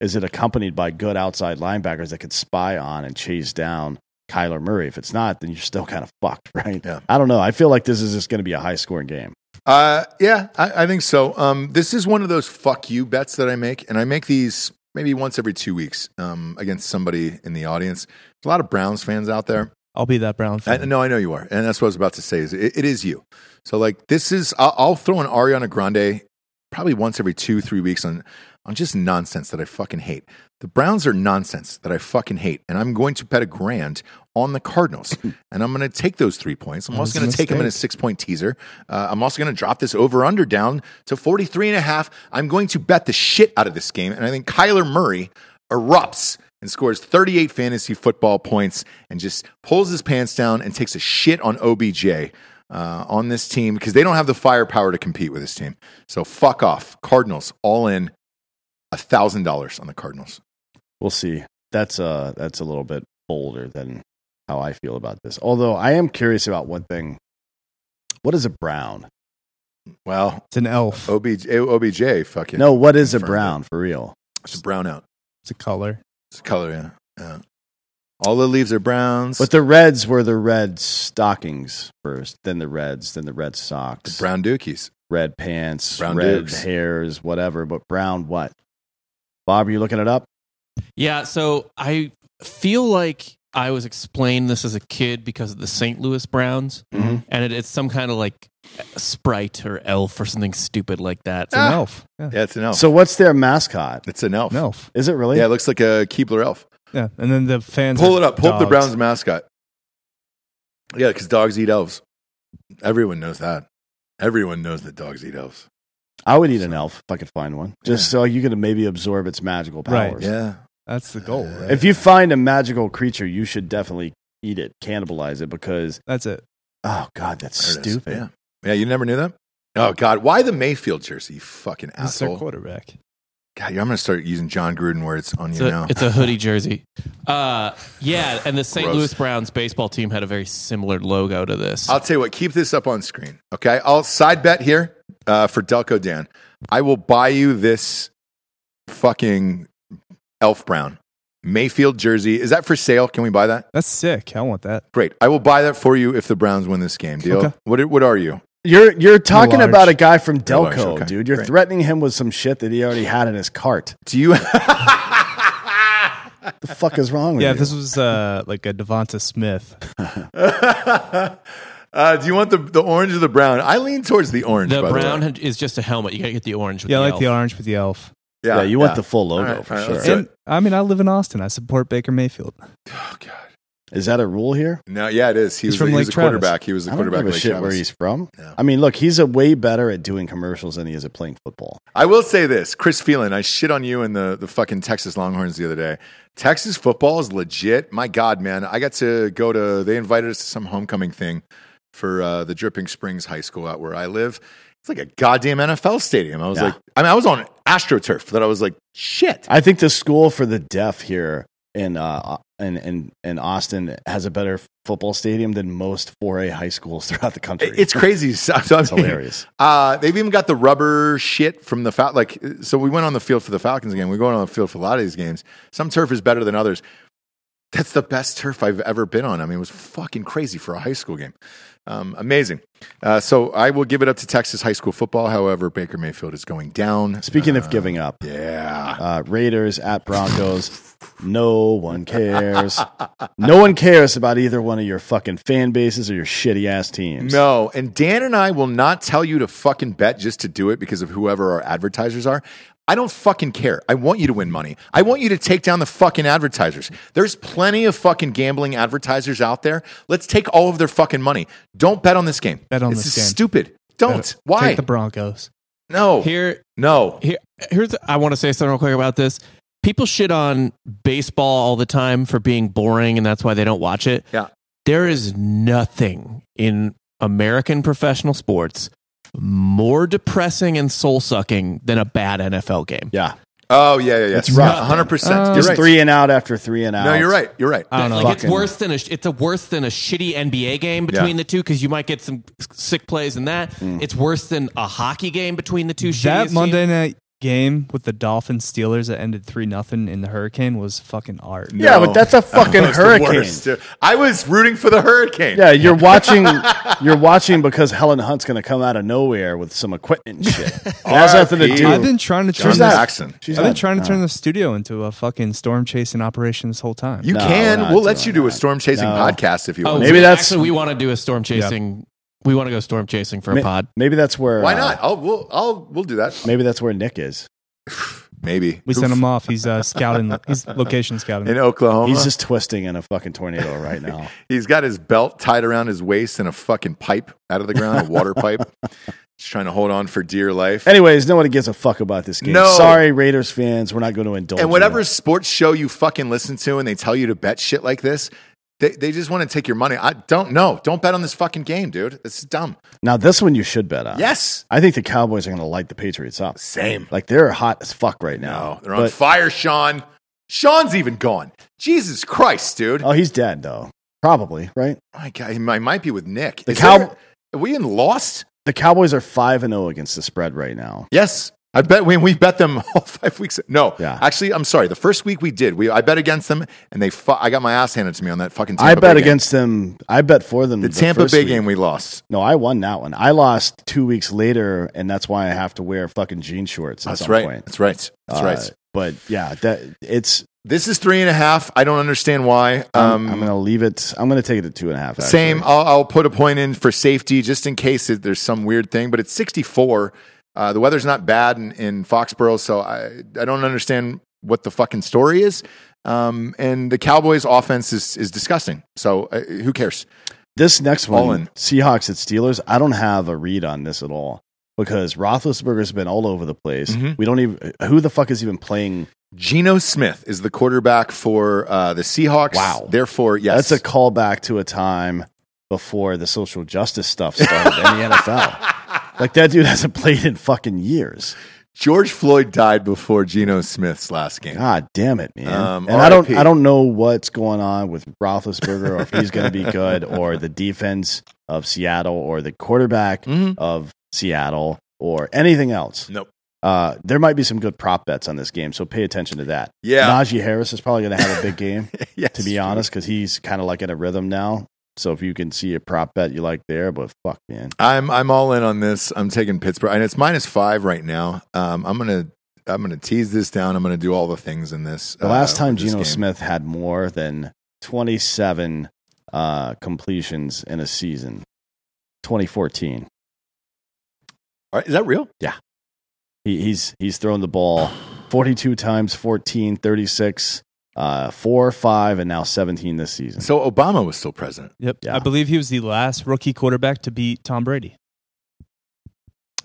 is it accompanied by good outside linebackers that could spy on and chase down Kyler Murray? If it's not, then you're still kind of fucked, right? Yeah. I don't know. I feel like this is just going to be a high scoring game. Uh, yeah, I, I think so. Um, this is one of those fuck you bets that I make, and I make these maybe once every two weeks um, against somebody in the audience. There's a lot of Browns fans out there. I'll be that Brown I, fan. no, I know you are, and that's what I was about to say. Is it, it is you? So like this is I'll, I'll throw an Ariana Grande probably once every two three weeks on on just nonsense that I fucking hate. The Browns are nonsense that I fucking hate, and I'm going to bet a grand on the Cardinals, and I'm going to take those three points. I'm also going to take them in a six point teaser. Uh, I'm also going to drop this over under down to 43 and a half. I'm going to bet the shit out of this game, and I think Kyler Murray erupts and scores 38 fantasy football points and just pulls his pants down and takes a shit on OBJ uh, on this team because they don't have the firepower to compete with this team. So fuck off. Cardinals all in $1,000 on the Cardinals. We'll see. That's uh that's a little bit bolder than how I feel about this. Although I am curious about one thing. What is a brown? Well, It's an elf. OBJ, OBJ fucking. No, what is a confirmed brown for real? It's a brown out. It's a color. It's a color, yeah. yeah. All the leaves are browns. But the Reds were the red stockings first, then the Reds, then the red socks, The brown dookies. red pants, Brown red dukes. hairs, whatever. But brown, what? Bob, are you looking it up? Yeah, so I feel like I was explained this as a kid because of the St. Louis Browns, Mhm. and it, it's some kind of like sprite or elf or something stupid like that. It's an elf. Yeah. Yeah, it's an elf. So what's their mascot? it's an elf. An elf. Is it really? Yeah, it looks like a Keebler elf. Yeah. And then the fans Pull it up. Pull up the. Browns mascot. Yeah, because dogs eat elves. Everyone knows that. Everyone knows that dogs eat elves. I would eat an elf if I could find one, just so you could maybe absorb its magical Right. powers. Yeah. That's the goal, uh, right? If you find a magical creature, you should definitely eat it, cannibalize it, because That's it. oh god, that's There it is. stupid. Yeah. Yeah, you never knew that? Oh, God. Why the Mayfield jersey, you fucking He's their asshole? quarterback. God, I'm going to start using Jon Gruden words on It's you a, now. it's a hoodie jersey. Uh, yeah, and the St. Gross. Louis Browns baseball team had a very similar logo to this. I'll tell you what, keep this up on screen. Okay. I'll side bet here uh, for Delco Dan. I will buy you this fucking Elf Brown Mayfield jersey. Is that for sale? Can we buy that? That's sick. I want that. Great. I will buy that for you if the Browns win this game. Deal? Okay. What, what are you? You're you're talking large. about a guy from large, Delco, okay. dude. You're Great. threatening him with some shit that he already had in his cart. Do you? The fuck is wrong with Yeah, you? if this was uh, like a Devonta Smith. uh, do you want the, the orange or the brown? I lean towards the orange. the by brown the way. is just a helmet. You got to get the orange. With Yeah, I like elf. the orange with the elf. yeah, you want the full logo All right, for all right, sure. let's do it. And I mean, I live in Austin. I support Baker Mayfield. Oh, God. Is that a rule here? No, yeah, it is. He He's was, from he was a Travis. quarterback. He was a I don't quarterback. give a Lake shit Travis. where he's from. Yeah. I mean, look, he's a way better at doing commercials than he is at playing football. I will say this, Chris Phelan, I shit on you and the, the fucking Texas Longhorns the other day. Texas football is legit. My God, man. I got to go to, they invited us to some homecoming thing for uh, the Dripping Springs High School out where I live. It's like a goddamn NFL stadium. I was Yeah. like, I mean, I was on AstroTurf that I was like, shit. I think the school for the deaf here in uh in in, in Austin has a better football stadium than most 4A high schools throughout the country. It's crazy. So, so I It's mean, hilarious. Uh, they've even got the rubber shit from the Fal- like. So we went on the field for the Falcons game. We're going on the field for a lot of these games. Some turf is better than others. That's the best turf I've ever been on. I mean, it was fucking crazy for a high school game. Um, amazing. Uh, so I will give it up to Texas high school football. However, Baker Mayfield is going down. Speaking Uh, of giving up, yeah. uh, Raiders at Broncos. No one cares. No one cares about either one of your fucking fan bases or your shitty ass teams. No, and Dan and I will not tell you to fucking bet just to do it because of whoever our advertisers are. I don't fucking care. I want you to win money. I want you to take down the fucking advertisers. There's plenty of fucking gambling advertisers out there. Let's take all of their fucking money. Don't bet on this game. Bet on this this is game. stupid. Don't. Why? Take the Broncos. no. Here, no. here, here's. I want to say something real quick about this. People shit on baseball all the time for being boring, and that's why they don't watch it. Yeah. There is nothing in American professional sports more depressing and soul sucking than a bad NFL game. Yeah. Oh yeah, yeah, yeah. It's rough. 100%. Uh, you're Just right. three and out after three and out. No, you're right. You're right. I don't know. Like it's Fucking- worse than a it's a worse than a shitty NBA game between Yeah. the two because you might get some sick plays in that. Mm. It's worse than a hockey game between the two. That shittiest Monday teams. night game with the Dolphins Steelers that ended three nothing in the Hurricane was fucking art. Yeah, but that's a fucking That hurricane. worst. I was rooting for the hurricane. Yeah, you're watching. You're watching because Helen Hunt's going to come out of nowhere with some equipment and shit. It has nothing to do. I've been trying to turn She's this, Jackson. She's I've been trying to no. turn the studio into a fucking storm chasing operation this whole time. You No, can. we're not We'll let you do a storm chasing No. podcast if you Oh, want. Maybe that's- actually we want to do a storm chasing. We want to go storm chasing for a Ma- pod. Maybe that's where. Why uh, not? I'll we'll I'll we'll do that. Maybe that's where Nick is. Maybe we sent him off. He's uh, scouting. He's location scouting. in Oklahoma. He's just twisting in a fucking tornado right now. He's got his belt tied around his waist and a fucking pipe out of the ground, a water pipe. Just trying to hold on for dear life. Anyways, nobody gives a fuck about this game. No. Sorry, Raiders fans. We're not going to indulge. and in whatever that. sports show you fucking listen to and they tell you to bet shit like this, they, they just want to take your money. I don't know. Don't bet on this fucking game, dude. This is dumb. Now, this one you should bet on. Yes. I think the Cowboys are going to light the Patriots up. Same. Like they're hot as fuck right now. No, they're on But- fire, Sean. Sean's even gone. Jesus Christ, dude. Oh, he's dead though. Probably right. My God, he might, might be with Nick. The Is Cow- there- are we in lost? The Cowboys are five and zero against the spread right now. Yes. I bet we, we bet them all five weeks. No, Yeah. actually, I'm sorry. The first week we did, we I bet against them, and they fu- I got my ass handed to me on that fucking. Tampa I bet Bay against them. I bet for them. game. the Tampa first Bay week. game. We lost. No, I won that one. I lost two weeks later, and that's why I have to wear fucking jean shorts. At That's some right. Point. That's right. That's Uh, right. But yeah, that it's. This is three and a half. I don't understand why. Um, Um, I'm going to leave it. I'm going to take it to two and a half. Actually. Same. I'll, I'll put a point in for safety just in case it, there's some weird thing. But it's 64. Uh, the weather's not bad in, in Foxborough, so I I don't understand what the fucking story is. Um, and the Cowboys' offense is is disgusting. So uh, who cares? This next one. Seahawks at Steelers. I don't have a read on this at all because Roethlisberger's been all over the place. Mhm. We don't even. Who the fuck is even playing? Geno Smith is the quarterback for uh, the Seahawks. Wow. Therefore, yes, That's a callback to a time before the social justice stuff started in the NFL. Like that dude hasn't played in fucking years. George Floyd died before Geno Smith's last game. God damn it, man! Um, and I don't, I don't know what's going on with Roethlisberger, or if he's going to be good, or the defense of Seattle, or the quarterback Mhm. of Seattle, or anything else. Nope. Uh, there might be some good prop bets on this game, so pay attention to that. Yeah. Najee Harris is probably going to have a big game, Yes. to be honest, because he's kind of like in a rhythm now. So if you can see a prop bet you like there, but fuck, man, I'm I'm all in on this. I'm taking Pittsburgh, and it's minus five right now. Um, I'm gonna I'm gonna tease this down. I'm gonna do all the things in this. the last uh, time Geno game. Smith had more than 27 uh, completions in a season, 2014. All right, is that real? Yeah, he, he's he's thrown the ball 42 times, 14, 36, uh, four, five, and now 17 this season. So Obama was still president. Yep. Yeah. I believe he was the last rookie quarterback to beat Tom Brady.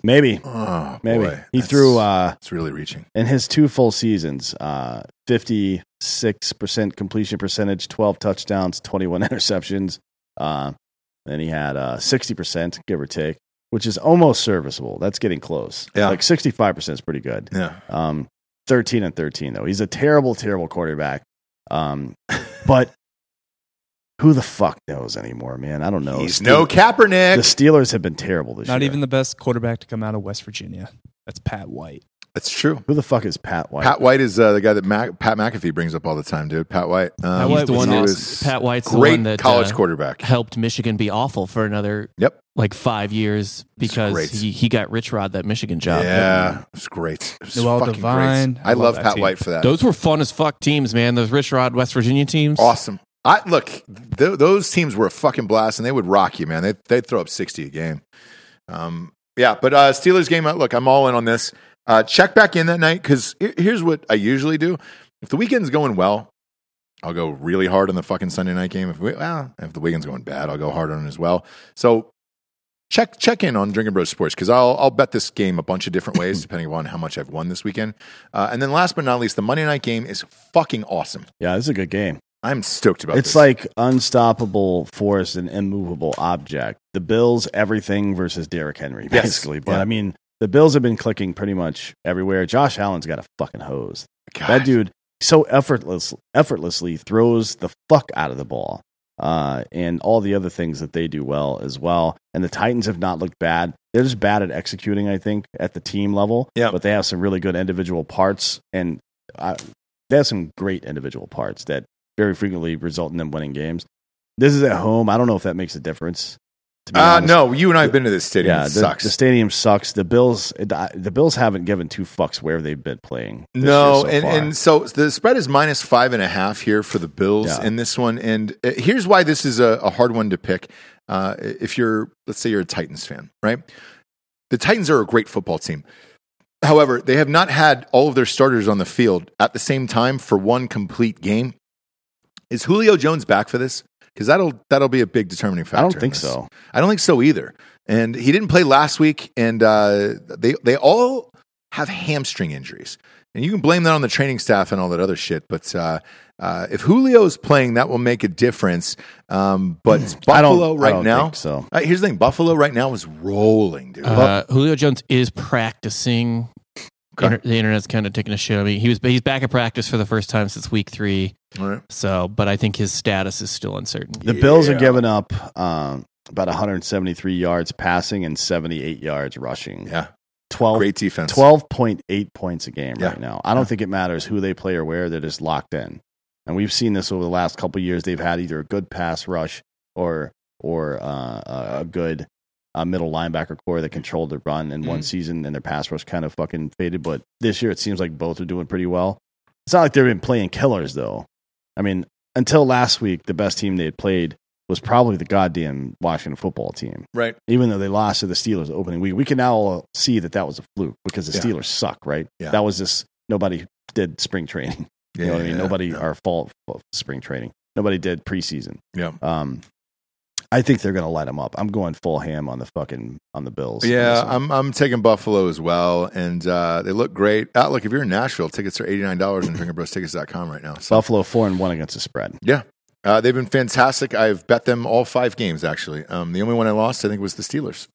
Maybe, Oh, maybe boy. he That's- threw uh, It's really reaching. in his two full seasons, uh, 56% completion percentage, 12 touchdowns, 21 interceptions. Uh, then he had uh, 60%, give or take, which is almost serviceable. That's getting close. Yeah. Like 65% is pretty good. Yeah. Um, 13 and 13, though. He's a terrible, terrible quarterback. Um, but who the fuck knows anymore, man? I don't know. He's Steel- no Kaepernick. The Steelers have been terrible this Not year. Not even the best quarterback to come out of West Virginia. That's Pat White. That's true. Who the fuck is Pat White? Pat White is uh, the guy that Mac, Pat McAfee brings up all the time, dude. Pat White. Um, Pat He's White the one that Pat White's the great one that college uh, quarterback. helped Michigan be awful for another Yep. like five years because he, he got Rich Rod that Michigan job. Yeah, it was great. It was Noel fucking Devine. great. I I, love love Pat team. White for that. Those were fun as fuck teams, man. Those Rich Rod West Virginia teams. awesome. I look. Th- those teams were a fucking blast, and they would rock you, man. They they'd throw up sixty a game. Um, yeah, but uh, Steelers game. uh, Look, I'm all in on this. Uh, check back in that night because here's what I usually do. If the weekend's going well, I'll go really hard on the fucking Sunday night game. If we, well, if the weekend's going bad, I'll go hard on it as well. So check check in on Drinking Bros Sports because I'll I'll bet this game a bunch of different ways depending on how much I've won this weekend. Uh, and then last but not least, the Monday night game is fucking awesome. Yeah, this is a good game. I'm stoked about this. It's this. like unstoppable force and immovable object. The Bills, everything versus Derrick Henry, Yes. basically. But Yeah. I mean, the Bills have been clicking pretty much everywhere. Josh Allen's got a fucking hose. God. That dude so effortless, effortlessly throws the fuck out of the ball, uh, and all the other things that they do well as well. And the Titans have not looked bad. They're just bad at executing, I think, at the team level. Yeah. But they have some really good individual parts, and uh, they have some great individual parts that very frequently result in them winning games. This is at home. I don't know if that makes a difference. Uh, no, you and I have been to this stadium. Yeah, it the, sucks. the stadium sucks. The Bills, the Bills haven't given two fucks where they've been playing. no, so and, far. and so the spread is minus five and a half here for the Bills Yeah. in this one. And uh, here's why this is a, a hard one to pick. Uh, if you're, let's say, you're a Titans fan, right? The Titans are a great football team. However, they have not had all of their starters on the field at the same time for one complete game. Is Julio Jones back for this? Because that'll that'll be a big determining factor. I don't think so. I don't think so either. And he didn't play last week, and uh, they they all have hamstring injuries, and you can blame that on the training staff and all that other shit. But uh, uh, if Julio's playing, that will make a difference. Um, but it's I don't- Buffalo I right don't now. think so. Uh, here's the thing: Buffalo right now is rolling, dude. Uh, Julio Jones is practicing. Okay. Inter- the internet's kind of taking a shit on me. He was he's back at practice for the first time since week three. All right. So, but I think his status is still uncertain. The Bills are giving up um, about 173 yards passing and 78 yards rushing. Yeah, 12, great defense. 12.8 points a game Yeah. right now. I don't Yeah. think it matters who they play or where. They're just locked in. And we've seen this over the last couple of years. They've had either a good pass rush or or uh, a good uh, middle linebacker core that controlled the run in Mm-hmm. one season, and their pass rush kind of fucking faded. But this year, it seems like both are doing pretty well. It's not like they've been playing killers, though. I mean, until last week, the best team they had played was probably the goddamn Washington football team Right. even though they lost to the Steelers the opening week, we can now all see that that was a fluke because the Yeah. Steelers suck, right? Yeah. That was just nobody did spring training. Yeah, you know what I mean? yeah, Nobody yeah. our fault of spring training. Nobody did preseason. Yeah. Um, I think they're gonna light them up. I'm going full ham on the fucking on the Bills. Yeah. I'm I'm taking Buffalo as well, and uh, they look great. Uh, look, if you're in Nashville, tickets are eighty nine dollars on drinkerbrostickets.com right now. So Buffalo four and one against the spread. yeah, uh, they've been fantastic. I've bet them all five games actually. Um, the only one I lost, I think, was the Steelers.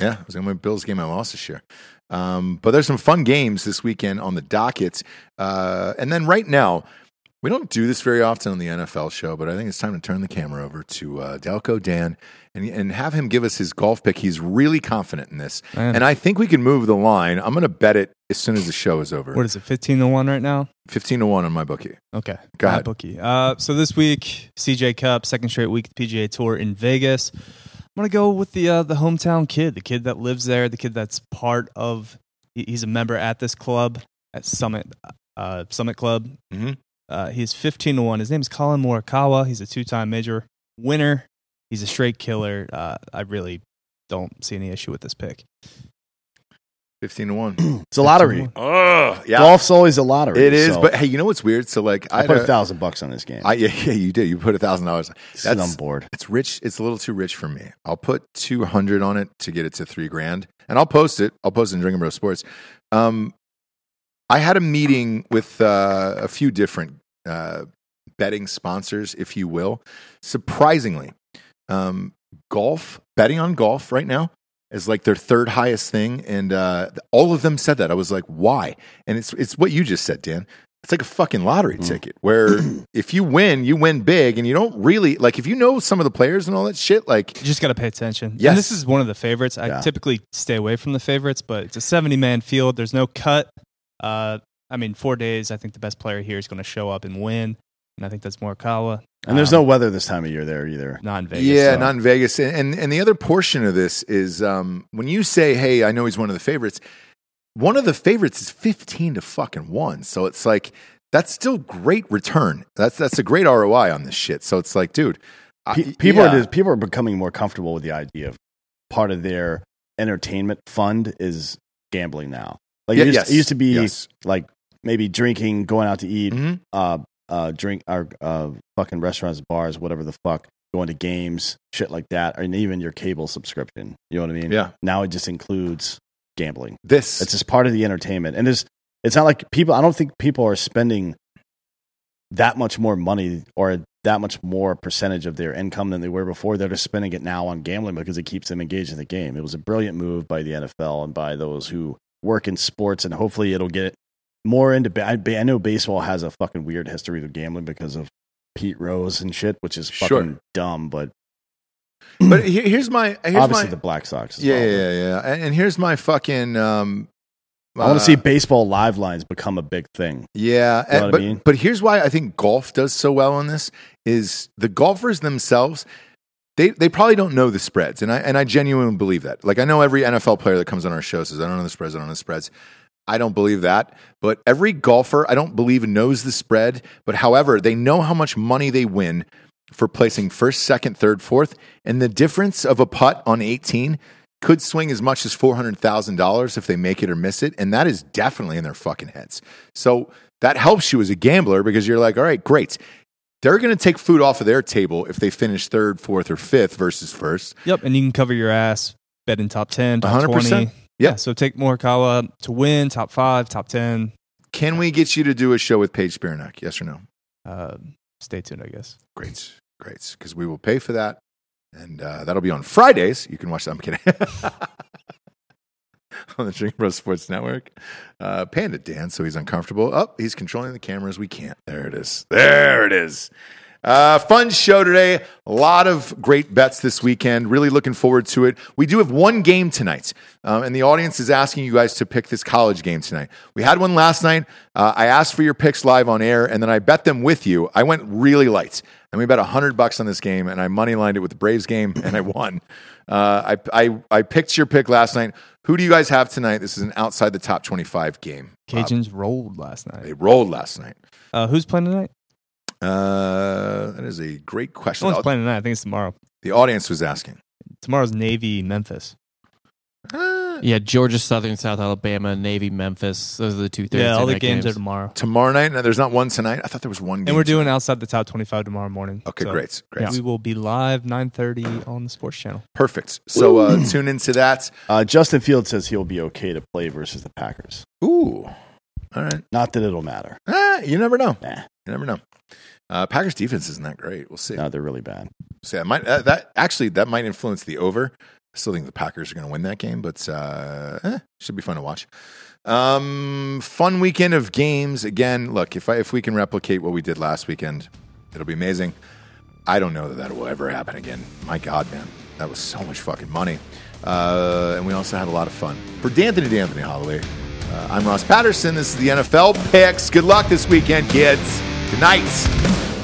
Yeah, it was the only Bills game I lost this year. Um, but there's some fun games this weekend on the docket, uh, and then right now. We don't do this very often on the NFL show, but I think it's time to turn the camera over to uh, Delco Dan and, and have him give us his golf pick. He's really confident in this. Man. And I think we can move the line. I'm going to bet it as soon as the show is over. What is it, 15 to 1 right now? 15 to 1 on my bookie. Okay. Go My ahead. Bookie. Uh, so this week, CJ Cup, second straight week at PGA Tour in Vegas. I'm gonna go with the uh, the hometown kid, the kid that lives there, the kid that's part of. He's a member at this club at Summit uh, Summit Club. Mhm. Uh, he's 15 to one. His name is Collin Morikawa. He's a two time major winner. He's a straight killer. Uh, I really don't see any issue with this pick. 15 to 1. It's a lottery. 15 oh, yeah. Golf's always a lottery. It is. so But hey, you know what's weird? So, like, I I, put a thousand bucks on this game. I yeah, yeah, you did. You put a thousand dollars. Sit That's on board. it's rich. It's a little too rich for me. I'll put two hundred on it to get it to three grand, and I'll post it. I'll post it in Drinking Bro Sports. Um, I had a meeting with uh, a few different uh, betting sponsors, if you will. Surprisingly, um, golf betting on golf right now is like their third highest thing, and uh, all of them said that. I was like, why? And it's it's what you just said, Dan. It's like a fucking lottery Mm. ticket where if you win, you win big, and you don't really like if you know some of the players and all that shit. Like, You just got to pay attention. Yes. And this is one of the favorites. I Yeah. typically stay away from the favorites, but it's a 70 man field. There's no cut. Uh, I mean, four days. I think the best player here is going to show up and win, and I think that's Morikawa. And there's Um, no weather this time of year there either. not in Vegas. Yeah, so- not in Vegas. And, and and the other portion of this is um, when you say, "Hey, I know he's one of the favorites." One of the favorites is fifteen to fucking one. So it's like that's still great return. That's that's a great ROI on this shit. So it's like, dude, I- people yeah. are just, people are becoming more comfortable with the idea of part of their entertainment fund is gambling now. Like Yeah, it, used, yes, it used to be yes. like maybe drinking, going out to eat, Mhm. uh, uh, drink our uh, fucking restaurants, bars, whatever the fuck, going to games, shit like that, and even your cable subscription. You know what I mean? Yeah. Now it just includes gambling. This It's just part of the entertainment, and it's it's not like people. I don't think people are spending that much more money or that much more percentage of their income than they were before. They're just spending it now on gambling because it keeps them engaged in the game. It was a brilliant move by the NFL and by those who work in sports, and hopefully it'll get more into. ba- I, I know baseball has a fucking weird history with gambling because of Pete Rose and shit, which is fucking Sure. dumb. But but here's my here's obviously my the Black Sox. Yeah, well. yeah yeah. And, here's my fucking um, I want uh, to see baseball live lines become a big thing. Yeah, You know and- what I but mean? but here's why I think golf does so well on this is the golfers themselves. They, they probably don't know the spreads, and I and I genuinely believe that. Like I know every NFL player that comes on our show says I don't know the spreads, I don't know the spreads. I don't believe that, but every golfer I don't believe knows the spread. But however, they know how much money they win for placing first, second, third, fourth, and the difference of a putt on eighteen could swing as much as four hundred thousand dollars if they make it or miss it, and that is definitely in their fucking heads. So that helps you as a gambler because you're like, all right, great. They're going to take food off of their table if they finish third, fourth, or fifth versus first. Yep, and you can cover your ass betting top ten, top 100%. twenty. Yeah. So take Morikawa to win, top five, top ten. Can we get you to do a show with Paige Spiranac? Yes or no? Uh, stay tuned, I guess. Great, great, because we will pay for that, and uh, that'll be on Fridays. You can watch that. I'm kidding. on the Drink Bro Sports Network. Uh, Panda Dan, so he's uncomfortable. Oh, he's controlling the cameras. We can't. There it is. There it is. Uh, fun show today. A lot of great bets this weekend. Really looking forward to it. We do have one game tonight, um, and the audience is asking you guys to pick this college game tonight. We had one last night. Uh, I asked for your picks live on air, and then I bet them with you. I went really light, and we bet hundred bucks on this game, and I money lined it with the Braves game, and I won. Uh, I, I I picked your pick last night. Who do you guys have tonight? This is an outside the top twenty-five game. Bob. Cajuns rolled last night. They rolled last night. Uh, who's playing tonight? Uh, that is a great question. The, playing tonight. I think it's tomorrow. the audience was asking. Tomorrow's Navy Memphis. Uh, Yeah, Georgia Southern, South Alabama, Navy, Memphis. Those are the two Thursday yeah, all the night games, games. are tomorrow. tomorrow night? No, there's not one tonight. I thought there was one game. And we're doing outside the top twenty-five tomorrow morning. Okay, So great, great, We will be live nine thirty on the Sports Channel. perfect. So uh, tune into that. Uh, Justin Fields says he'll be okay to play versus the Packers. Ooh, all right. Not that it'll matter. Ah, you never know. Nah, You never know. Uh, Packers defense isn't that great. We'll see. no, they're really bad. So that might uh, that actually that might influence the over. I still think the Packers are going to win that game, but uh, eh, should be fun to watch. Um, fun weekend of games. Again, look if I, if we can replicate what we did last weekend, it'll be amazing. I don't know that that will ever happen again. My God, man, that was so much fucking money, uh, and we also had a lot of fun. For D'Anthony D'Anthony Holloway, uh, I'm Ross Patterson. This is the NFL picks. Good luck this weekend, kids. Good night.